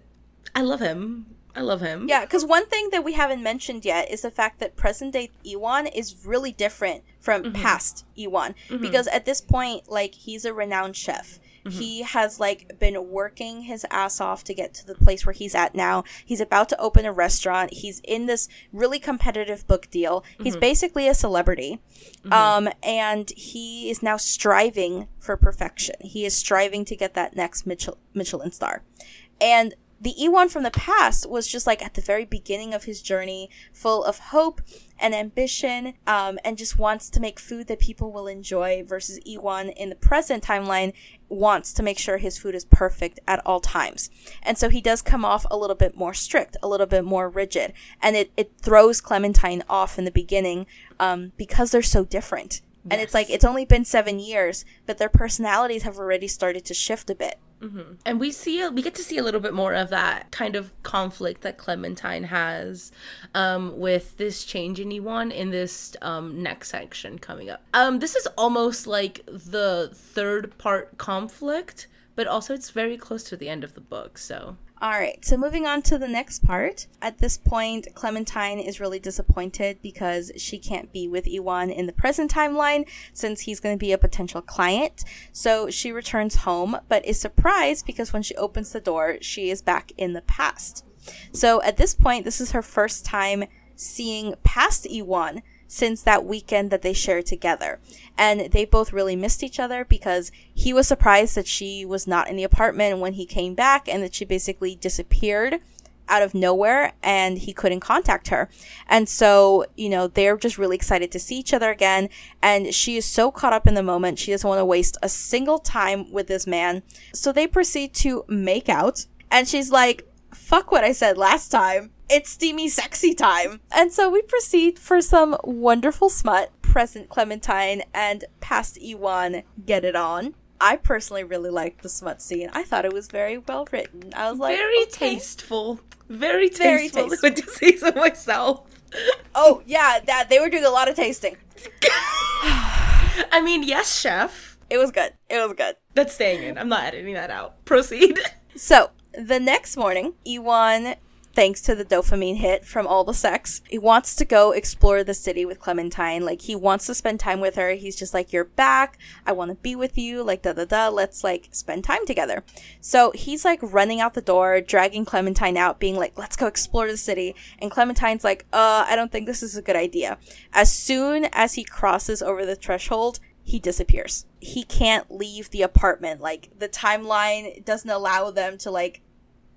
i love him. I love him. Yeah, because one thing that we haven't mentioned yet is the fact that present day Iwan is really different from mm-hmm. past Iwan mm-hmm. because at this point, like, he's a renowned chef. Mm-hmm. He has like been working his ass off to get to the place where he's at now. He's about to open a restaurant. He's in this really competitive book deal. He's mm-hmm. basically a celebrity. Mm-hmm. Um, and he is now striving for perfection. He is striving to get that next Michel- Michelin star. And the Iwan from the past was just like at the very beginning of his journey, full of hope and ambition, um, and just wants to make food that people will enjoy. Versus Iwan in the present timeline wants to make sure his food is perfect at all times. And so he does come off a little bit more strict, a little bit more rigid, and it, it throws Clementine off in the beginning um, because they're so different. And it's like, it's only been seven years, but their personalities have already started to shift a bit. And we see we get to see a little bit more of that kind of conflict that Clementine has um, with this change in Iwan in this um, next section coming up. Um, this is almost like the third part conflict, but also it's very close to the end of the book. So All right, so moving on to the next part. At this point, Clementine is really disappointed because she can't be with Iwan in the present timeline since he's going to be a potential client. So she returns home, but is surprised because when she opens the door, she is back in the past. So at this point, this is her first time seeing past Iwan since that weekend that they shared together. And they both really missed each other because he was surprised that she was not in the apartment when he came back and that she basically disappeared out of nowhere and he couldn't contact her. And so, you know, they're just really excited to see each other again. And she is so caught up in the moment, she doesn't want to waste a single time with this man. So they proceed to make out. And she's like, fuck what I said last time. It's steamy sexy time. And so we proceed for some wonderful smut. Present Clementine and past Iwan get it on. I personally really liked the smut scene. I thought it was very well written. I was like, very okay. tasteful, very tasteful. Very Very tasteful. to say so myself. Oh yeah, that they were doing a lot of tasting. I mean, yes, chef. It was good. It was good. That's staying in. I'm not editing that out. Proceed. So the next morning, Iwan, thanks to the dopamine hit from all the sex, he wants to go explore the city with Clementine. Like he wants to spend time with her. He's just like, "You're back. I want to be with you." Like da da da. Let's like spend time together. So he's like running out the door, dragging Clementine out, being like, "Let's go explore the city." And Clementine's like, "Uh, I don't think this is a good idea." As soon as he crosses over the threshold, he disappears. He can't leave the apartment. Like the timeline doesn't allow them to like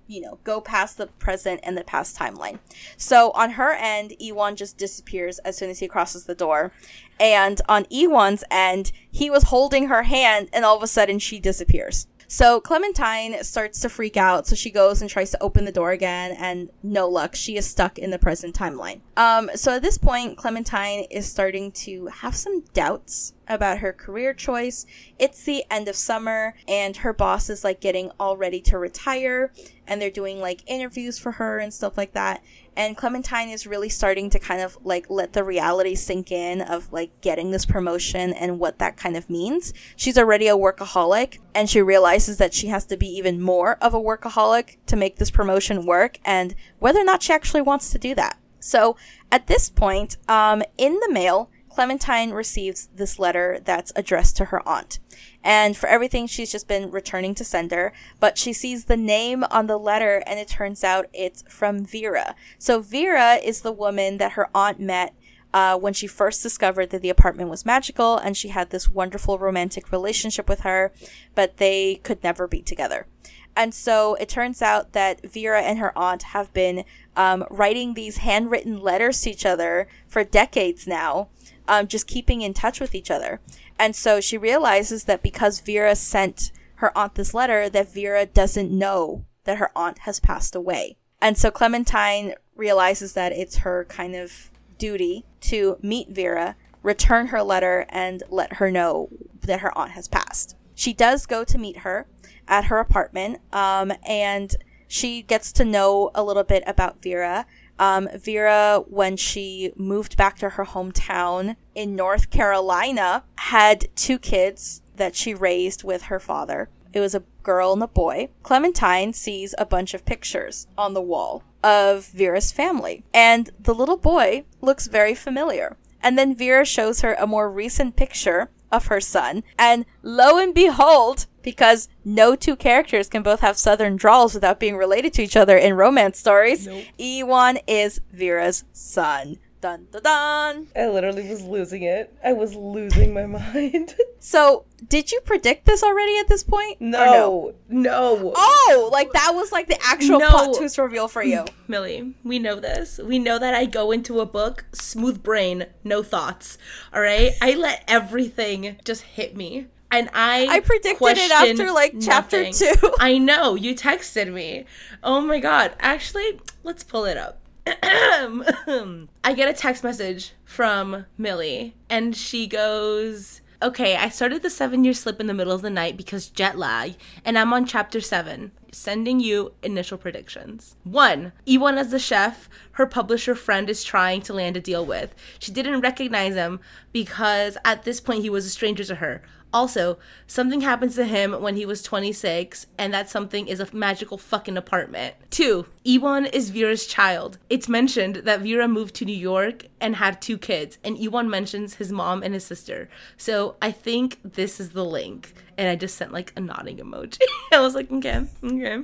you know, go past the present and the past timeline. So on her end, Iwan just disappears as soon as he crosses the door. And on Iwan's end, he was holding her hand and all of a sudden she disappears. So Clementine starts to freak out, so she goes and tries to open the door again, and no luck. She is stuck in the present timeline. Um, so at this point, Clementine is starting to have some doubts about her career choice. It's the end of summer, and her boss is like getting all ready to retire, and they're doing like interviews for her and stuff like that. And Clementine is really starting to kind of like let the reality sink in of like getting this promotion and what that kind of means. She's already a workaholic and she realizes that she has to be even more of a workaholic to make this promotion work and whether or not she actually wants to do that. So at this point, um, in the mail, Clementine receives this letter that's addressed to her aunt. And for everything, she's just been returning to sender, but she sees the name on the letter and it turns out it's from Vera. So Vera is the woman that her aunt met uh, when she first discovered that the apartment was magical and she had this wonderful romantic relationship with her, but they could never be together. And so it turns out that Vera and her aunt have been um, writing these handwritten letters to each other for decades now, um, just keeping in touch with each other. And so she realizes that because Vera sent her aunt this letter, that Vera doesn't know that her aunt has passed away. And so Clementine realizes that it's her kind of duty to meet Vera, return her letter, and let her know that her aunt has passed. She does go to meet her at her apartment, um, and she gets to know a little bit about Vera. Um, Vera, when she moved back to her hometown in North Carolina, had two kids that she raised with her father. It was a girl and a boy. Clementine sees a bunch of pictures on the wall of Vera's family, and the little boy looks very familiar. And then Vera shows her a more recent picture of her son, and lo and behold, because no two characters can both have southern drawls without being related to each other in romance stories, Nope. Iwan is Vera's son. Dun dun dun. I literally was losing it. I was losing my mind. So, did you predict this already at this point? Or no, no. Oh, like that was like the actual No. plot twist reveal for you. Millie, we know this. We know that I go into a book, smooth brain, no thoughts. All right? I let everything just hit me. And I I predicted it after, like, chapter nothing. two. I know, you texted me. Oh my god. Actually, let's pull it up. I get a text message from Millie and she goes, Okay, I started the seven year slip in the middle of the night because jet lag, and I'm on chapter seven. Sending you initial predictions. One, Iwan as the chef, her publisher friend is trying to land a deal with. She didn't recognize him because at this point he was a stranger to her. Also, something happens to him when he was 26, and that something is a magical fucking apartment. Two, Iwan is Vera's child. It's mentioned that Vera moved to New York and had two kids, and Iwan mentions his mom and his sister. So I think this is the link. And I just sent like a nodding emoji. I was like, okay, okay.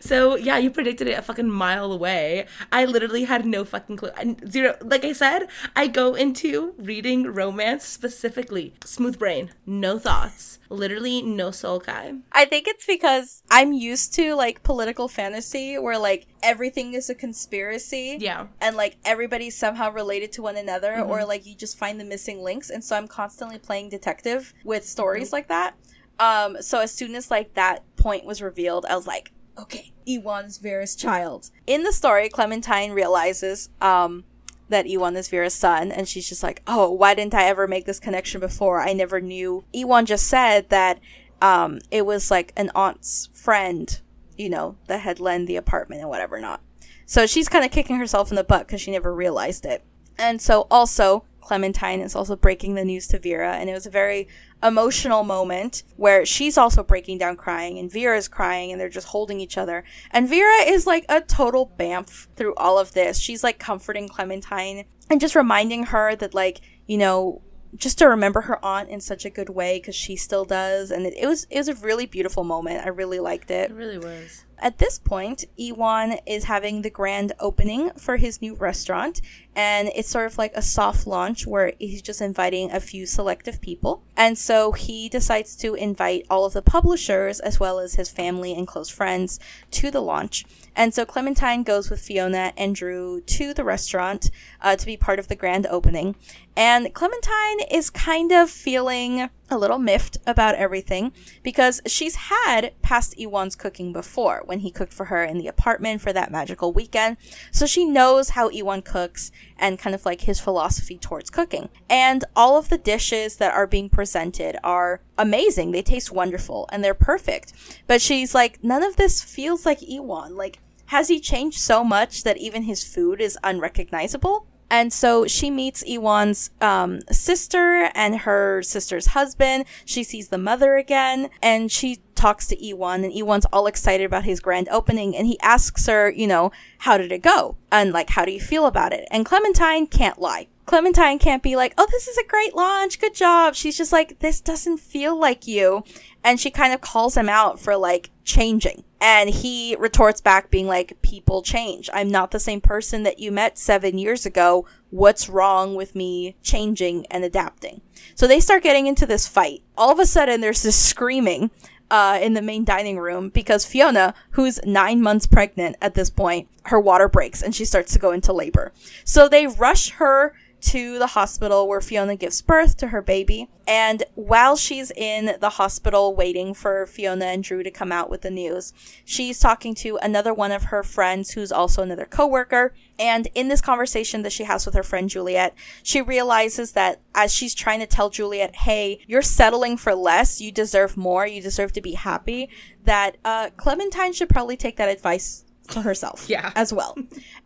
So yeah, you predicted it a fucking mile away. I literally had no fucking clue. Zero. Like I said, I go into reading romance specifically. Smooth brain, no thoughts, literally no soul kai. I think it's because I'm used to like political fantasy where like everything is a conspiracy. Yeah. And like everybody's somehow related to one another mm-hmm. or like you just find the missing links and so I'm constantly playing detective with stories mm-hmm. like that. Um so as soon as like that point was revealed, I was like, okay, Iwan's Vera's child. In the story, Clementine realizes um, that Iwan is Vera's son, and she's just like, oh, why didn't I ever make this connection before? I never knew. Iwan just said that um, it was like an aunt's friend, you know, that had lent the apartment and whatever not. So she's kind of kicking herself in the butt because she never realized it. And so also, Clementine is also breaking the news to Vera, and it was a very emotional moment where she's also breaking down crying, and Vera's crying, and they're just holding each other. And Vera is like a total bamf through all of this. She's like comforting Clementine and just reminding her that, like, you know, just to remember her aunt in such a good way because she still does and it, it, was it was a really beautiful moment i really liked it it really was at this point, Iwan is having the grand opening for his new restaurant, and it's sort of like a soft launch where he's just inviting a few selective people. And so he decides to invite all of the publishers as well as his family and close friends to the launch. And so Clementine goes with Fiona and Drew to the restaurant uh, to be part of the grand opening. And Clementine is kind of feeling a little miffed about everything because she's had past Iwan's cooking before when he cooked for her in the apartment for that magical weekend. So she knows how Iwan cooks and kind of like his philosophy towards cooking. And all of the dishes that are being presented are amazing. They taste wonderful and they're perfect. But she's like, none of this feels like Iwan. Like, has he changed so much that even his food is unrecognizable? And so she meets Iwan's um, sister and her sister's husband. She sees the mother again and she talks to Iwan and Iwan's all excited about his grand opening and he asks her, you know, how did it go? And like, how do you feel about it? And Clementine can't lie. Clementine can't be like, oh, this is a great launch. Good job. She's just like, this doesn't feel like you. And she kind of calls him out for like changing. And he retorts back, being like, People change. I'm not the same person that you met seven years ago. What's wrong with me changing and adapting? So they start getting into this fight. All of a sudden, there's this screaming uh, in the main dining room because Fiona, who's nine months pregnant at this point, her water breaks and she starts to go into labor. So they rush her to the hospital where Fiona gives birth to her baby. And while she's in the hospital waiting for Fiona and Drew to come out with the news, she's talking to another one of her friends who's also another coworker. And in this conversation that she has with her friend Juliet, she realizes that as she's trying to tell Juliet, hey, you're settling for less, you deserve more, you deserve to be happy, that uh, Clementine should probably take that advice to herself yeah. as well.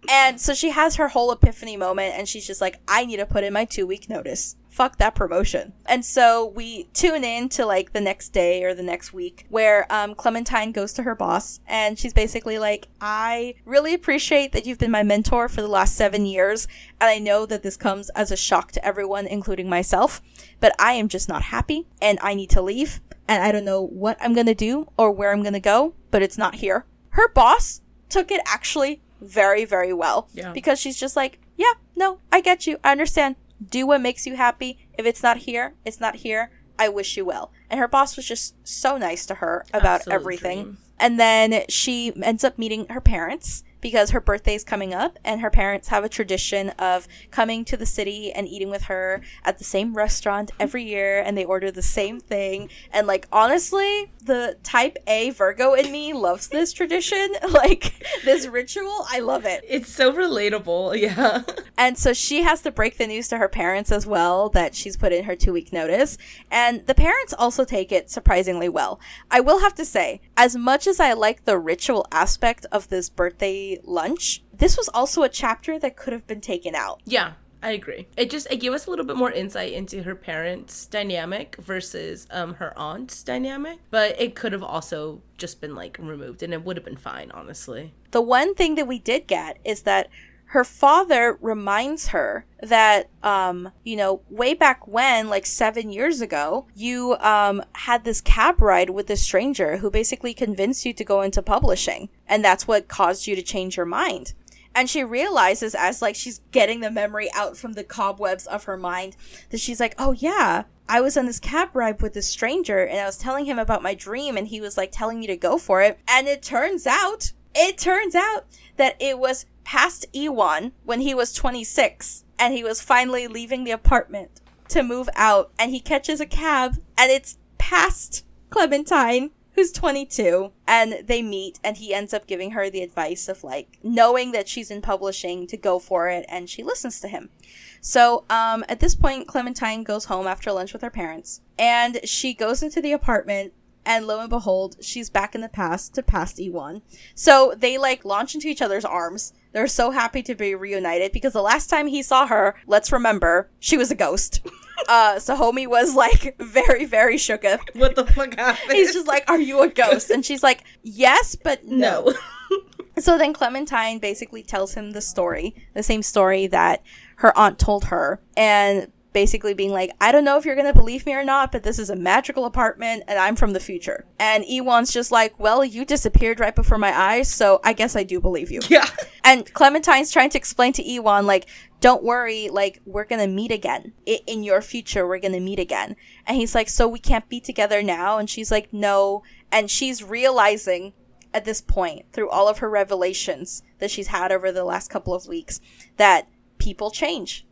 And so she has her whole epiphany moment and she's just like i need to put in my two week notice. Fuck that promotion. And so we tune in to like the next day or the next week where um, clementine goes to her boss and she's basically like i really appreciate that you've been my mentor for the last seven years and i know that this comes as a shock to everyone including myself but i am just not happy and i need to leave and i don't know what i'm gonna do or where i'm gonna go but it's not here. Her boss took it actually very, very well. Yeah. Because she's just like, yeah, no, I get you. I understand. Do what makes you happy. If it's not here, it's not here. I wish you well. And her boss was just so nice to her about Absolute everything. Dream. And then she ends up meeting her parents because her birthday is coming up and her parents have a tradition of coming to the city and eating with her at the same restaurant every year and they order the same thing. And like honestly the type A Virgo in me loves this tradition. Like this ritual I love it. It's so relatable yeah. And so she has to break the news to her parents as well that she's put in her 2 week notice. And the parents also take it surprisingly well. I will have to say as much as I like the ritual aspect of this birthday lunch, this was also a chapter that could have been taken out. Yeah. I agree. It just it gave us a little bit more insight into her parents' dynamic versus um her aunt's dynamic, but it could have also just been like removed and it would have been fine, honestly. The one thing that we did get is that her father reminds her that um you know way back when like 7 years ago you um had this cab ride with this stranger who basically convinced you to go into publishing and that's what caused you to change your mind and she realizes as like she's getting the memory out from the cobwebs of her mind that she's like oh yeah I was on this cab ride with this stranger and I was telling him about my dream and he was like telling me to go for it. And it turns out, it turns out that it was past Iwan when he was 26 and he was finally leaving the apartment to move out and he catches a cab and it's past Clementine who's 22 and they meet and he ends up giving her the advice of like knowing that she's in publishing to go for it and she listens to him so um, at this point, Clementine goes home after lunch with her parents, and she goes into the apartment. And lo and behold, she's back in the past to past Iwan. So they like launch into each other's arms. They're so happy to be reunited because the last time he saw her, let's remember, she was a ghost. Uh, so homie was like very, very shook up. What the fuck happened? He's just like, "Are you a ghost?" And she's like, "Yes, but no." no. So then Clementine basically tells him the story, the same story that her aunt told her, and basically being like, I don't know if you're gonna believe me or not, but this is a magical apartment and I'm from the future. And Iwan's just like, Well, you disappeared right before my eyes, so I guess I do believe you. Yeah. And Clementine's trying to explain to Iwan, like, don't worry, like, we're gonna meet again. I- in your future, we're gonna meet again. And he's like, So we can't be together now? And she's like, No. And she's realizing at this point, through all of her revelations that she's had over the last couple of weeks, that people change.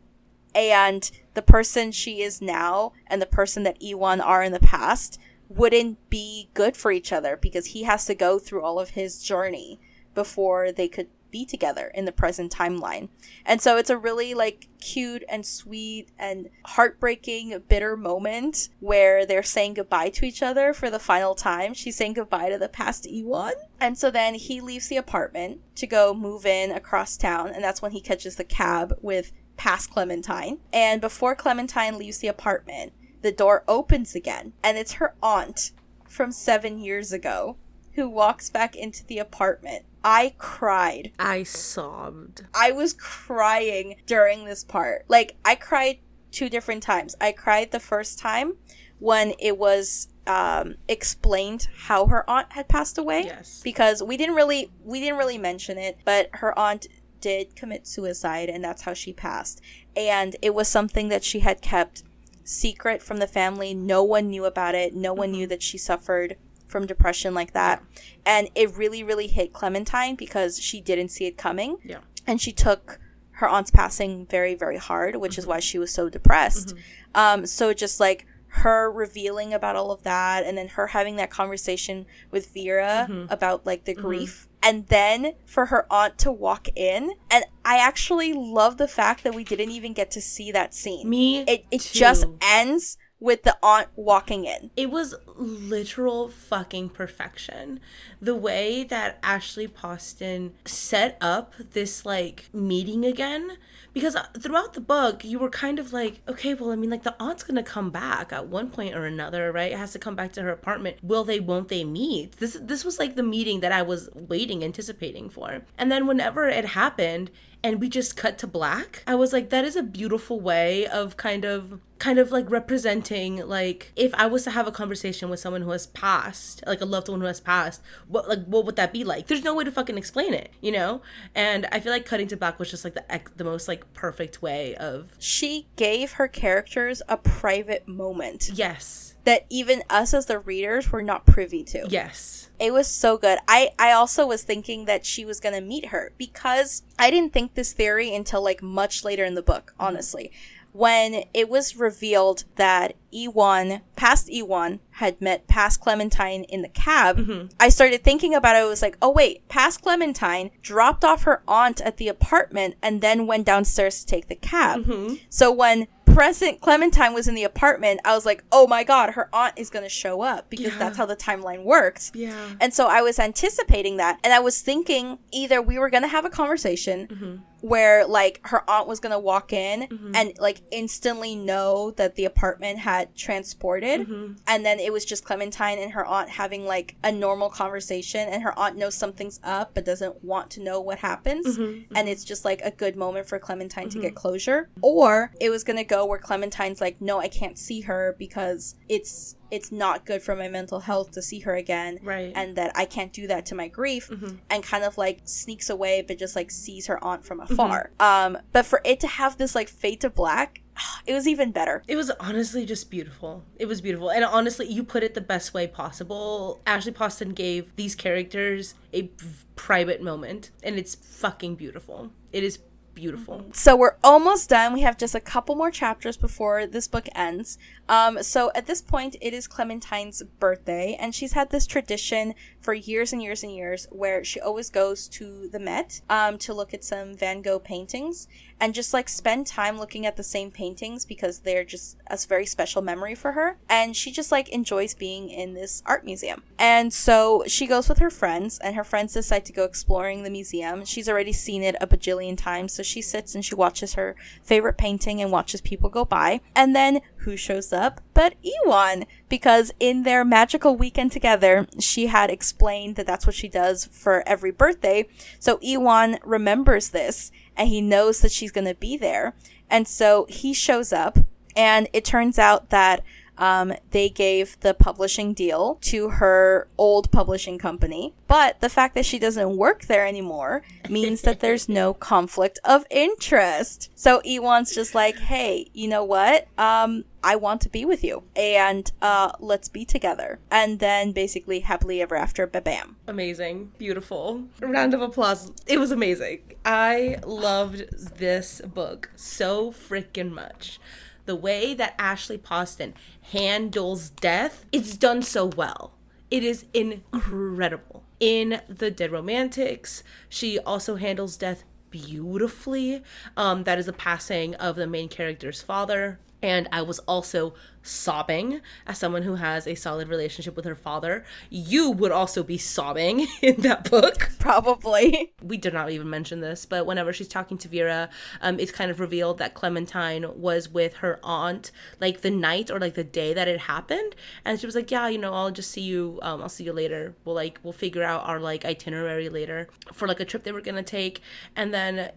And the person she is now and the person that Iwan are in the past wouldn't be good for each other because he has to go through all of his journey before they could be together in the present timeline. And so it's a really like cute and sweet and heartbreaking bitter moment where they're saying goodbye to each other for the final time. She's saying goodbye to the past Iwan. And so then he leaves the apartment to go move in across town and that's when he catches the cab with past Clementine. And before Clementine leaves the apartment, the door opens again and it's her aunt from 7 years ago who walks back into the apartment. I cried. I sobbed. I was crying during this part. Like, I cried two different times. I cried the first time when it was um, explained how her aunt had passed away. Yes. Because we didn't really we didn't really mention it, but her aunt did commit suicide and that's how she passed. And it was something that she had kept secret from the family. No one knew about it. No one knew mm-hmm. that she suffered from depression like that. And it really, really hit Clementine because she didn't see it coming. Yeah. And she took her aunt's passing very, very hard, which is mm-hmm. why she was so depressed. Mm-hmm. Um, so just like her revealing about all of that and then her having that conversation with Vera about like the grief. And then for her aunt to walk in. And I actually love the fact that we didn't even get to see that scene. Me It it too. just ends with the aunt walking in. It was literal fucking perfection. The way that Ashley Poston set up this like meeting again. Because throughout the book, you were kind of like, okay, well, I mean, like the aunt's gonna come back at one point or another, right? It has to come back to her apartment. Will they? Won't they meet? This this was like the meeting that I was waiting, anticipating for. And then whenever it happened, and we just cut to black, I was like, that is a beautiful way of kind of kind of like representing like if I was to have a conversation with someone who has passed, like a loved one who has passed, what like what would that be like? There's no way to fucking explain it, you know? And I feel like cutting to black was just like the the most like perfect way of She gave her characters a private moment yes. That even us as the readers were not privy to. Yes. It was so good. I I also was thinking that she was going to meet her because I didn't think this theory until like much later in the book, honestly. When it was revealed that Iwan, past Iwan, had met past Clementine in the cab, mm-hmm. I started thinking about it. I was like, oh, wait, past Clementine dropped off her aunt at the apartment and then went downstairs to take the cab. Mm-hmm. So when present Clementine was in the apartment, I was like, oh my god, her aunt is going to show up because Yeah. that's how the timeline works. Yeah. And so I was anticipating that. And I was thinking either we were going to have a conversation mm-hmm. Where like her aunt was gonna walk in and like instantly know that the apartment had transported. Mm-hmm. and then it was just clementine and her aunt having like a normal conversation. And her aunt knows something's up but doesn't want to know what happens. Mm-hmm. and it's just like a good moment for clementine to get closure. Or it was gonna go where clementine's like no i can't see her because it's it's not good for my mental health to see her again Right. and that i can't do that to my grief and kind of like sneaks away but just like sees her aunt from afar um but for it to have this like fade to black it was even better It was honestly just beautiful. It was beautiful. And honestly, you put it the best way possible. Ashley Poston gave these characters a p- private moment, and it's fucking beautiful. It is beautiful. So we're almost done. We have just a couple more chapters before this book ends. Um, so at this point, it is Clementine's birthday, and she's had this tradition for years and years and years where she always goes to the Met um, to look at some Van Gogh paintings and just like spend time looking at the same paintings because they're just a very special memory for her. And she just like enjoys being in this art museum. And so she goes with her friends, and her friends decide to go exploring the museum. She's already seen it a bajillion times, so she sits and she watches her favorite painting and watches people go by. And then who shows up but Iwan? Because in their magical weekend together, she had explained that that's what she does for every birthday. So Iwan remembers this and he knows that she's going to be there. And so he shows up, and it turns out that um, they gave the publishing deal to her old publishing company. But the fact that she doesn't work there anymore means that there's no conflict of interest. So Iwan's just like, hey, you know what? Um, I want to be with you, and uh, let's be together. And then basically, happily ever after, ba bam. Amazing. Beautiful. Round of applause. It was amazing. I loved this book so freaking much. The way that Ashley Poston handles death, it's done so well. It is incredible. In The Dead Romantics, she also handles death beautifully. Um, that is the passing of the main character's father. And I was also sobbing as someone who has a solid relationship with her father. You would also be sobbing in that book. Probably. We did not even mention this, but whenever she's talking to Vera, um, it's kind of revealed that Clementine was with her aunt like the night or like the day that it happened, and she was like, "Yeah, you know, I'll just see you. Um, I'll see you later. We'll like we'll figure out our like itinerary later for like a trip they were gonna take." And then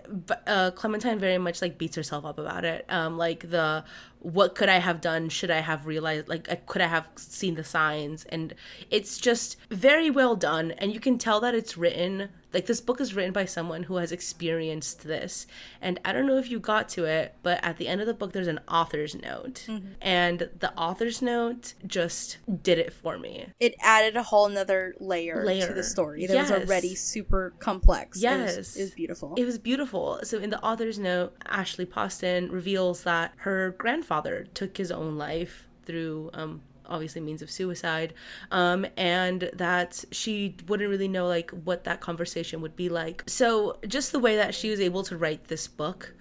uh, Clementine very much like beats herself up about it. Um, like the what could I have done? Should I have realized? Like, could I have seen the signs? And it's just very well done. And you can tell that it's written, like, this book is written by someone who has experienced this. And I don't know if you got to it, but at the end of the book, there's an author's note. And the author's note just did it for me. It added a whole another layer, to the story that was already super complex. It was- Yes. it was beautiful. It was beautiful. So in the author's note, Ashley Poston reveals that her grandfather took his own life through um obviously means of suicide. Um and that she wouldn't really know like what that conversation would be like. So just the way that she was able to write this book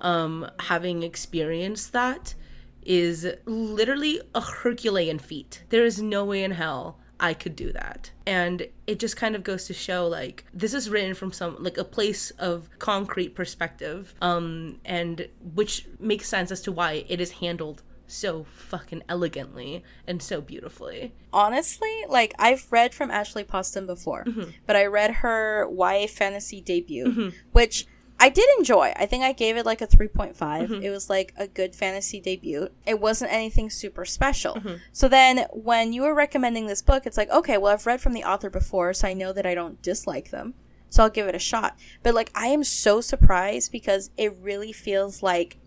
um having experienced that is literally a herculean feat. There is no way in hell I could do that. And it just kind of goes to show like this is written from some like a place of concrete perspective um and which makes sense as to why it is handled so fucking elegantly and so beautifully. Honestly, like I've read from Ashley Poston before, Mm-hmm. but I read her YA fantasy debut, which I did enjoy. I think I gave it like a 3.5. Mm-hmm. It was like a good fantasy debut. It wasn't anything super special. Mm-hmm. So then when you were recommending this book, it's like, okay, well, I've read from the author before, so I know that I don't dislike them. So I'll give it a shot. But like, I am so surprised because it really feels like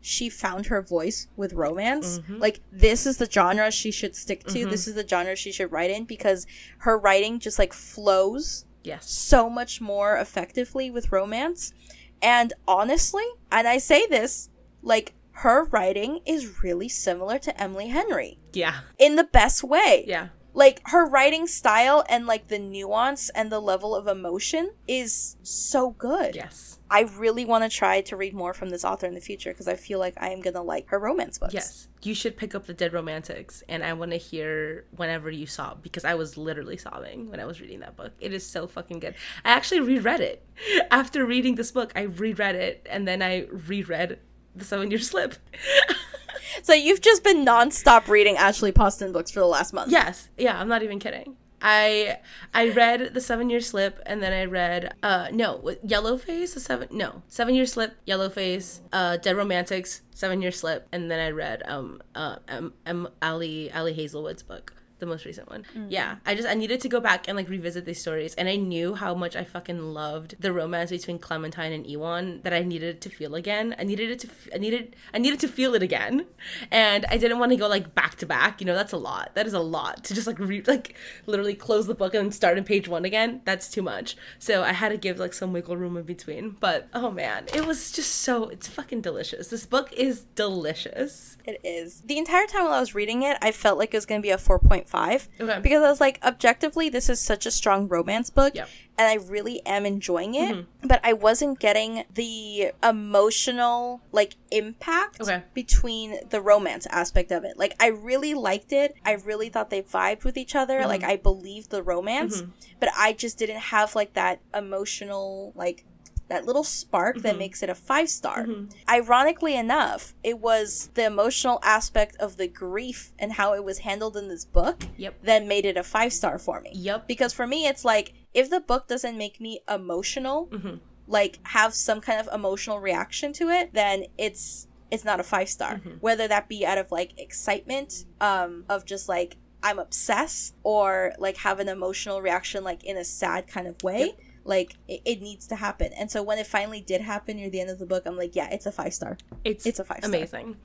she found her voice with romance. Mm-hmm. Like this is the genre she should stick to. This is the genre she should write in because her writing just like flows Yes. so much more effectively with romance. And honestly, and I say this, like her writing is really similar to Emily Henry Yeah. in the best way. Yeah. Like her writing style and like the nuance and the level of emotion is so good. Yes. I really want to try to read more from this author in the future because I feel like I am gonna like her romance books. Yes. You should pick up the Dead Romantics and I want to hear whenever you sob because I was literally sobbing when I was reading that book. It is so fucking good. I actually reread it. After reading this book, I reread it and then I reread The Seven Year Slip. So you've just been nonstop reading Ashley Poston books for the last month. yes. Yeah, I'm not even kidding. I I read the seven year slip and then I read uh no yellow face the seven no seven year slip yellow face uh dead romantics seven year slip and then I read um uh M, M Ali Ali Hazelwood's book the most recent one. Mm-hmm. Yeah I just I needed to go back and like revisit these stories and I knew how much I fucking loved the romance between Clementine and Iwan that I needed to feel again. I needed it to f- I needed I needed to feel it again. And I didn't want to go like back to back you know that's a lot. That is a lot to just like re- like literally close the book and start on page one again. That's too much. So I had to give like some wiggle room in between. But oh man it was just so it's fucking delicious. This book is delicious. It is. The entire time while I was reading it, I felt like it was going to be a 4.5 Okay. because I was like, objectively, this is such a strong romance book. Yep. And I really am enjoying it, mm-hmm. but I wasn't getting the emotional like impact Okay. between the romance aspect of it. Like I really liked it. I really thought they vibed with each other. Like mm-hmm. I believed the romance, mm-hmm. but I just didn't have like that emotional like that little spark that mm-hmm. makes it a five star. Mm-hmm. Ironically enough, it was the emotional aspect of the grief and how it was handled in this book Yep. that made it a five star for me. Yep. Because for me, it's like if the book doesn't make me emotional, mm-hmm. like have some kind of emotional reaction to it, then it's it's not a five star. Whether that be out of like excitement, um, of just like I'm obsessed, or like have an emotional reaction like in a sad kind of way. Like it, it needs to happen, and so when it finally did happen near the end of the book, I'm like, yeah, it's a five star. It's It's a five star. Amazing.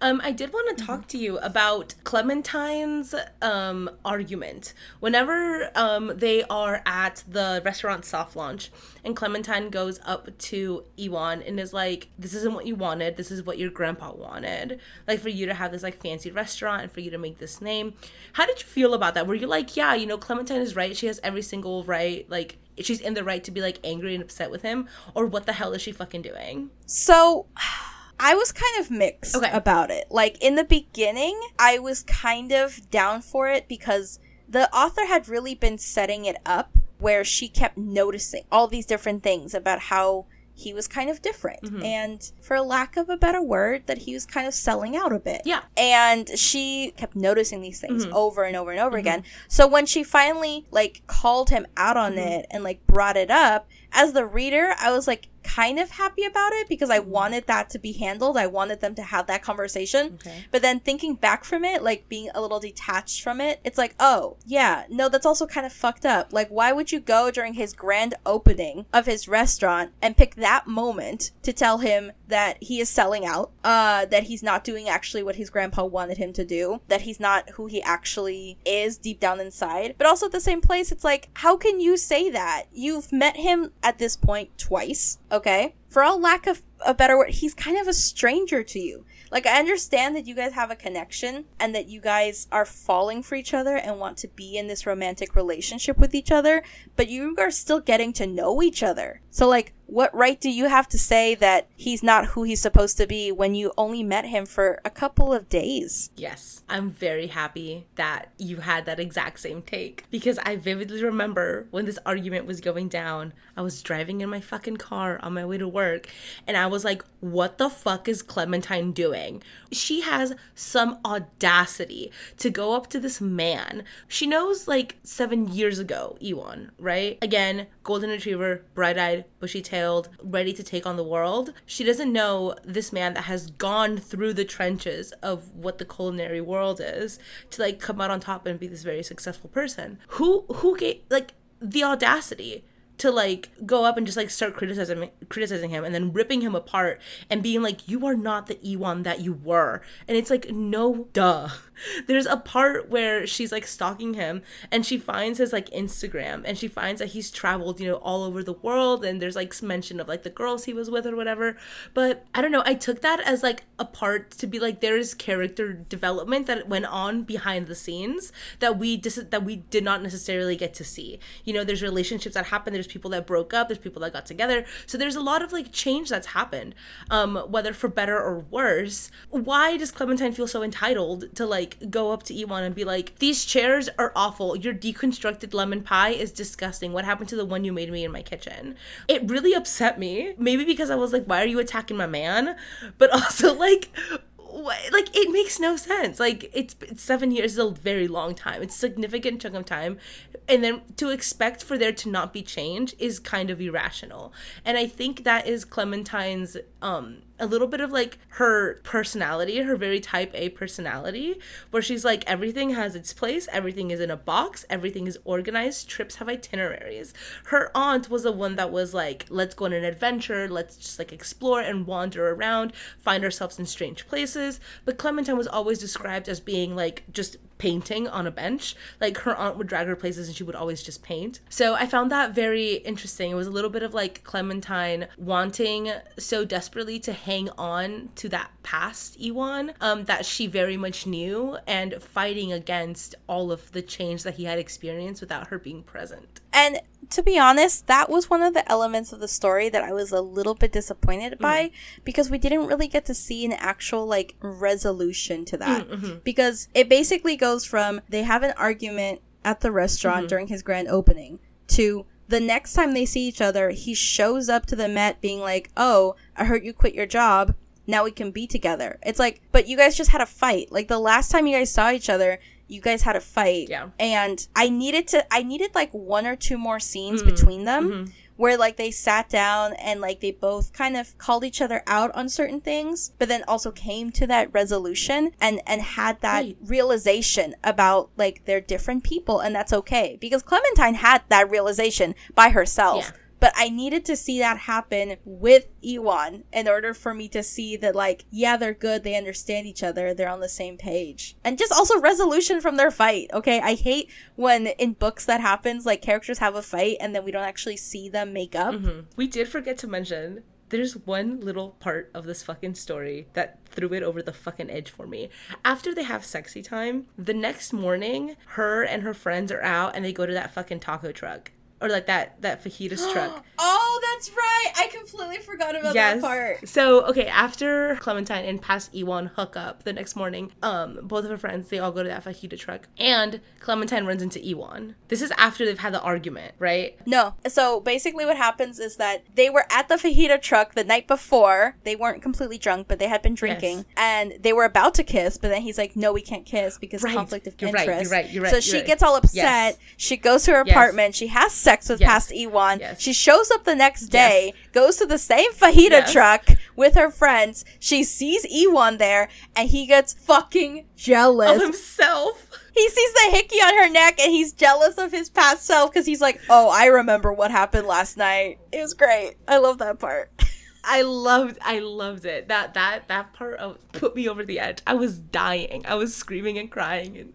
Um, I did want to talk to you about Clementine's um, argument. Whenever um, they are at the restaurant soft launch, and Clementine goes up to Iwan and is like, "This isn't what you wanted. This is what your grandpa wanted. Like for you to have this like fancy restaurant and for you to make this name." How did you feel about that? Were you like, "Yeah, you know, Clementine is right. She has every single right. Like." She's in the right to be like angry and upset with him, or what the hell is she fucking doing? So I was kind of mixed Okay. about it. Like in the beginning, I was kind of down for it because the author had really been setting it up where she kept noticing all these different things about how he was kind of different. Mm-hmm. And for lack of a better word that he was kind of selling out a bit. Yeah. and she kept noticing these things mm-hmm. over and over and over mm-hmm. again. So when she finally like called him out on it and like brought it up as the reader i was like kind of happy about it because i wanted that to be handled. I wanted them to have that conversation. Okay. but then thinking back from it like being a little detached from it it's like oh yeah no that's also kind of fucked up. Like why would you go during his grand opening of his restaurant and pick that moment to tell him that he is selling out uh that he's not doing actually what his grandpa wanted him to do that he's not who he actually is deep down inside? But also at the same place it's like how can you say that? You've met him at this point twice okay for all lack of a better word he's kind of a stranger to you like i understand that you guys have a connection and that you guys are falling for each other and want to be in this romantic relationship with each other but you are still getting to know each other so like what right do you have to say that he's not who he's supposed to be when you only met him for a couple of days Yes, I'm very happy that you had that exact same take because I vividly remember when this argument was going down. I was driving in my fucking car on my way to work and I was like, what the fuck is Clementine doing? She has some audacity to go up to this man. She knows like seven years ago, Iwan, right? Again, golden retriever, bright eyed, bushy tailed, ready to take on the world. She doesn't know this man that has gone through the trenches of what the culinary world is to like come out on top and be this very successful person. Who who gave like the audacity to like go up and just like start criticizing criticizing him and then ripping him apart and being like you are not the Iwan that you were. And it's like no duh there's a part where she's like stalking him and she finds his like Instagram and she finds that he's traveled you know all over the world and there's like mention of like the girls he was with or whatever. But I don't know I took that as like a part to be like there is character development that went on behind the scenes that we dis- that we did not necessarily get to see. You know there's relationships that happen there's people that broke up there's people that got together. So there's a lot of like change that's happened um whether for better or worse. Why does clementine feel so entitled to like go up to Iwan and be like these chairs are awful. Your deconstructed lemon pie is disgusting. What happened to the one you made me in my kitchen? It really upset me. Maybe because i was like why are you attacking my man? But also like like it makes no sense. Like it's, it's seven years is a very long time. It's a significant chunk of time. And then to expect for there to not be change is kind of irrational. And i think that is clementine's um a little bit of like her personality, her very type A personality, where she's like, everything has its place, everything is in a box, everything is organized, trips have itineraries. Her aunt was the one that was like, let's go on an adventure, let's just like explore and wander around, find ourselves in strange places. But Clementine was always described as being like just painting on a bench. Like her aunt would drag her places and she would always just paint. So I found that very interesting. It was a little bit of like Clementine wanting so desperately to hang on to that past Iwan um, that she very much knew and fighting against all of the change that he had experienced without her being present. And to be honest, that was one of the elements of the story that I was a little bit disappointed by mm-hmm. because we didn't really get to see an actual like resolution to that. Mm-hmm. Because it basically goes from they have an argument at the restaurant mm-hmm. during his grand opening to the next time they see each other, he shows up to the Met being like, "Oh, I heard you quit your job. Now we can be together." It's like, but you guys just had a fight. Like the last time you guys saw each other, you guys had a fight. Yeah. And I needed to I needed like one or two more scenes mm between them. Mm-hmm. Where like they sat down and like they both kind of called each other out on certain things, but then also came to that resolution and and had that right. realization about like they're different people and that's okay because Clementine had that realization by herself. Yeah but I needed to see that happen with Iwan in order for me to see that, like, yeah, they're good. They understand each other. They're on the same page. And just also resolution from their fight. Okay. I hate when in books that happens, like, characters have a fight and then we don't actually see them make up. Mm-hmm. We did forget to mention there's one little part of this fucking story that threw it over the fucking edge for me. After they have sexy time, the next morning, her and her friends are out and they go to that fucking taco truck or like that that fajitas truck. Oh, that's right. I completely forgot about yes. that part. So okay, after Clementine and past Iwan hook up the next morning, um, both of her friends they all go to that fajita truck, and Clementine runs into Iwan. This is after they've had the argument, right? No. So basically, what happens is that they were at the fajita truck the night before. They weren't completely drunk, but they had been drinking, yes. and they were about to kiss. But then he's like, "No, we can't kiss because right. conflict of you're interest." Right, you're right. You're right. So you're she right. gets all upset. Yes. She goes to her apartment. She has sex sex with yes. past Iwan. Yes. She shows up the next day, yes. goes to the same fajita truck with her friends. She sees Iwan there, and he gets fucking jealous of himself. He sees the hickey on her neck, and he's jealous of his past self because he's like, "Oh, I remember what happened last night. It was great. I love that part." I loved I loved it. That that that part of, put me over the edge. I was dying. I was screaming and crying and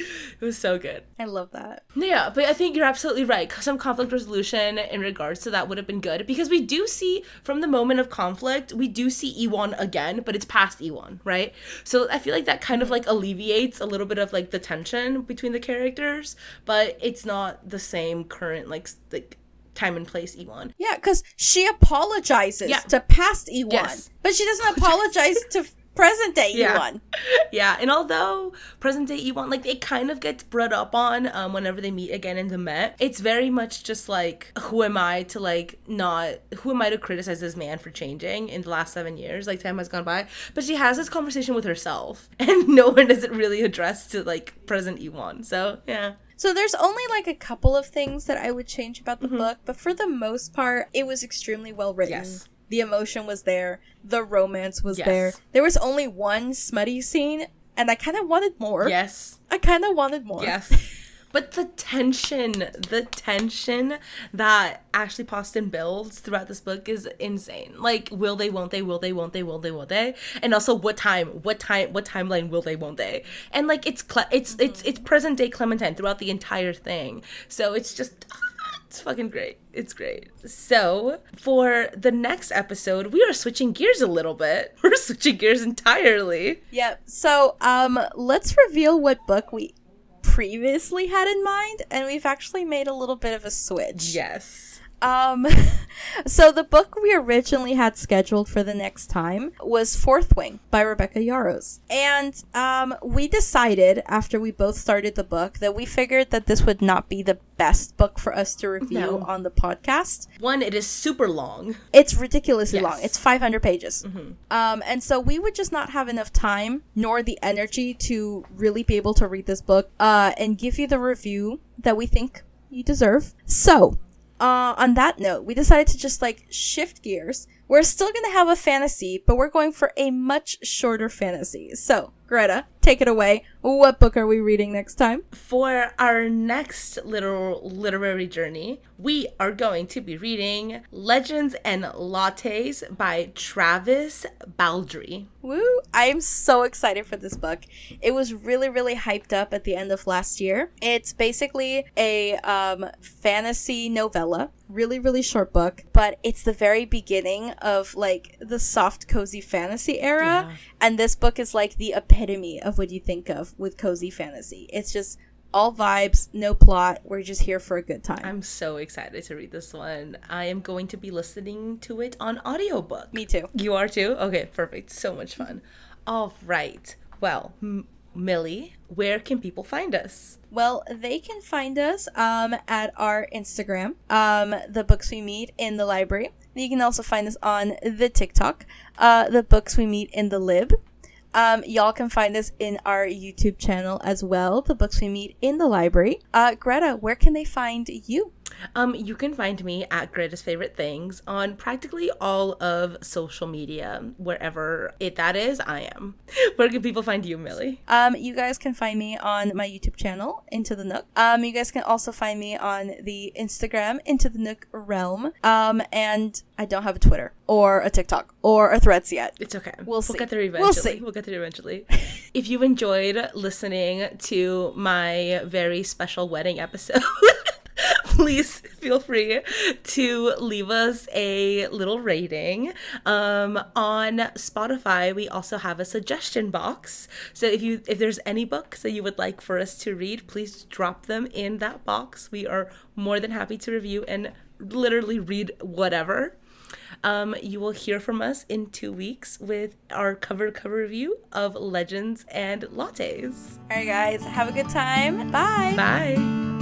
it was so good. I love that. Yeah, but I think you're absolutely right. Some conflict resolution in regards to that would have been good because we do see from the moment of conflict, we do see Iwan again, but it's past Iwan, right? So I feel like that kind of like alleviates a little bit of like the tension between the characters, but it's not the same current like like time and place Iwan. Yeah, because she apologizes yeah. to past Iwan, yes. but she doesn't apologize to present day yeah. Yeah, and although present day Iwan, like it kind of gets brought up on um, whenever they meet again in the Met, it's very much just like, who am I to like not, who am I to criticize this man for changing in the last seven years? Like time has gone by, but she has this conversation with herself, and no one does it really address to like present Iwan. So yeah. So there's only like a couple of things that I would change about the mm-hmm. book, but for the most part, it was extremely well written. Yes. The emotion was there. The romance was yes. there. There was only one smutty scene, and I kind of wanted more. Yes. I kind of wanted more. Yes. But the tension, the tension that Ashley Poston builds throughout this book is insane. Like, will they, won't they, will they, won't they, will they, won't they? And also what time, what time, what timeline will they, won't they? And like it's cle- it's it's it's present day Clementine throughout the entire thing. So it's just it's fucking great. It's great. So, for the next episode, we are switching gears a little bit. We're switching gears entirely. Yep. So, um, let's reveal what book we previously had in mind, and we've actually made a little bit of a switch. Yes. Um, so the book we originally had scheduled for the next time was Fourth Wing by Rebecca Yarros. And um, we decided after we both started the book that we figured that this would not be the best book for us to review No. on the podcast. One, it is super long. It's ridiculously long. It's 500 pages. Um, and so we would just not have enough time nor the energy to really be able to read this book uh, and give you the review that we think you deserve. So, uh, on that note, we decided to just like shift gears. We're still going to have a fantasy, but we're going for a much shorter fantasy. So, Greta, take it away. What book are we reading next time? For our next little literary journey, we are going to be reading Legends and Lattes by Travis Baldree. Woo! I'm so excited for this book. It was really, really hyped up at the end of last year. It's basically a um, fantasy novella, really, really short book, but it's the very beginning of like the soft, cozy fantasy era. Yeah. And this book is like the epitome of what you think of with cozy fantasy. It's just all vibes, no plot. We're just here for a good time. I'm so excited to read this one. I am going to be listening to it on audiobook. Me too. You are too? Okay, perfect. So much fun. All right. Well, M- Millie, where can people find us? Well, they can find us um, at our Instagram, um, the books we meet in the library. You can also find us on the TikTok, uh, the books we meet in the lib. Um, y'all can find us in our YouTube channel as well, the books we meet in the library. Uh, Greta, where can they find you? Um, you can find me at Greta's Favorite Things on practically all of social media, wherever it that is. I am. Where can people find you, Millie? Um, you guys can find me on my YouTube channel, Into the Nook. Um, you guys can also find me on the Instagram, Into the Nook Realm. Um, and I don't have a Twitter or a TikTok or a Threads yet. It's okay. We'll see. We'll get there eventually. We'll see. We'll get there eventually. if you enjoyed listening to my very special wedding episode, please feel free to leave us a little rating. Um, on Spotify, we also have a suggestion box. So if you if there's any books that you would like for us to read, please drop them in that box. We are more than happy to review and literally read whatever. Um, you will hear from us in two weeks with our cover cover review of Legends and Lattes. All right, guys, have a good time. Bye. Bye.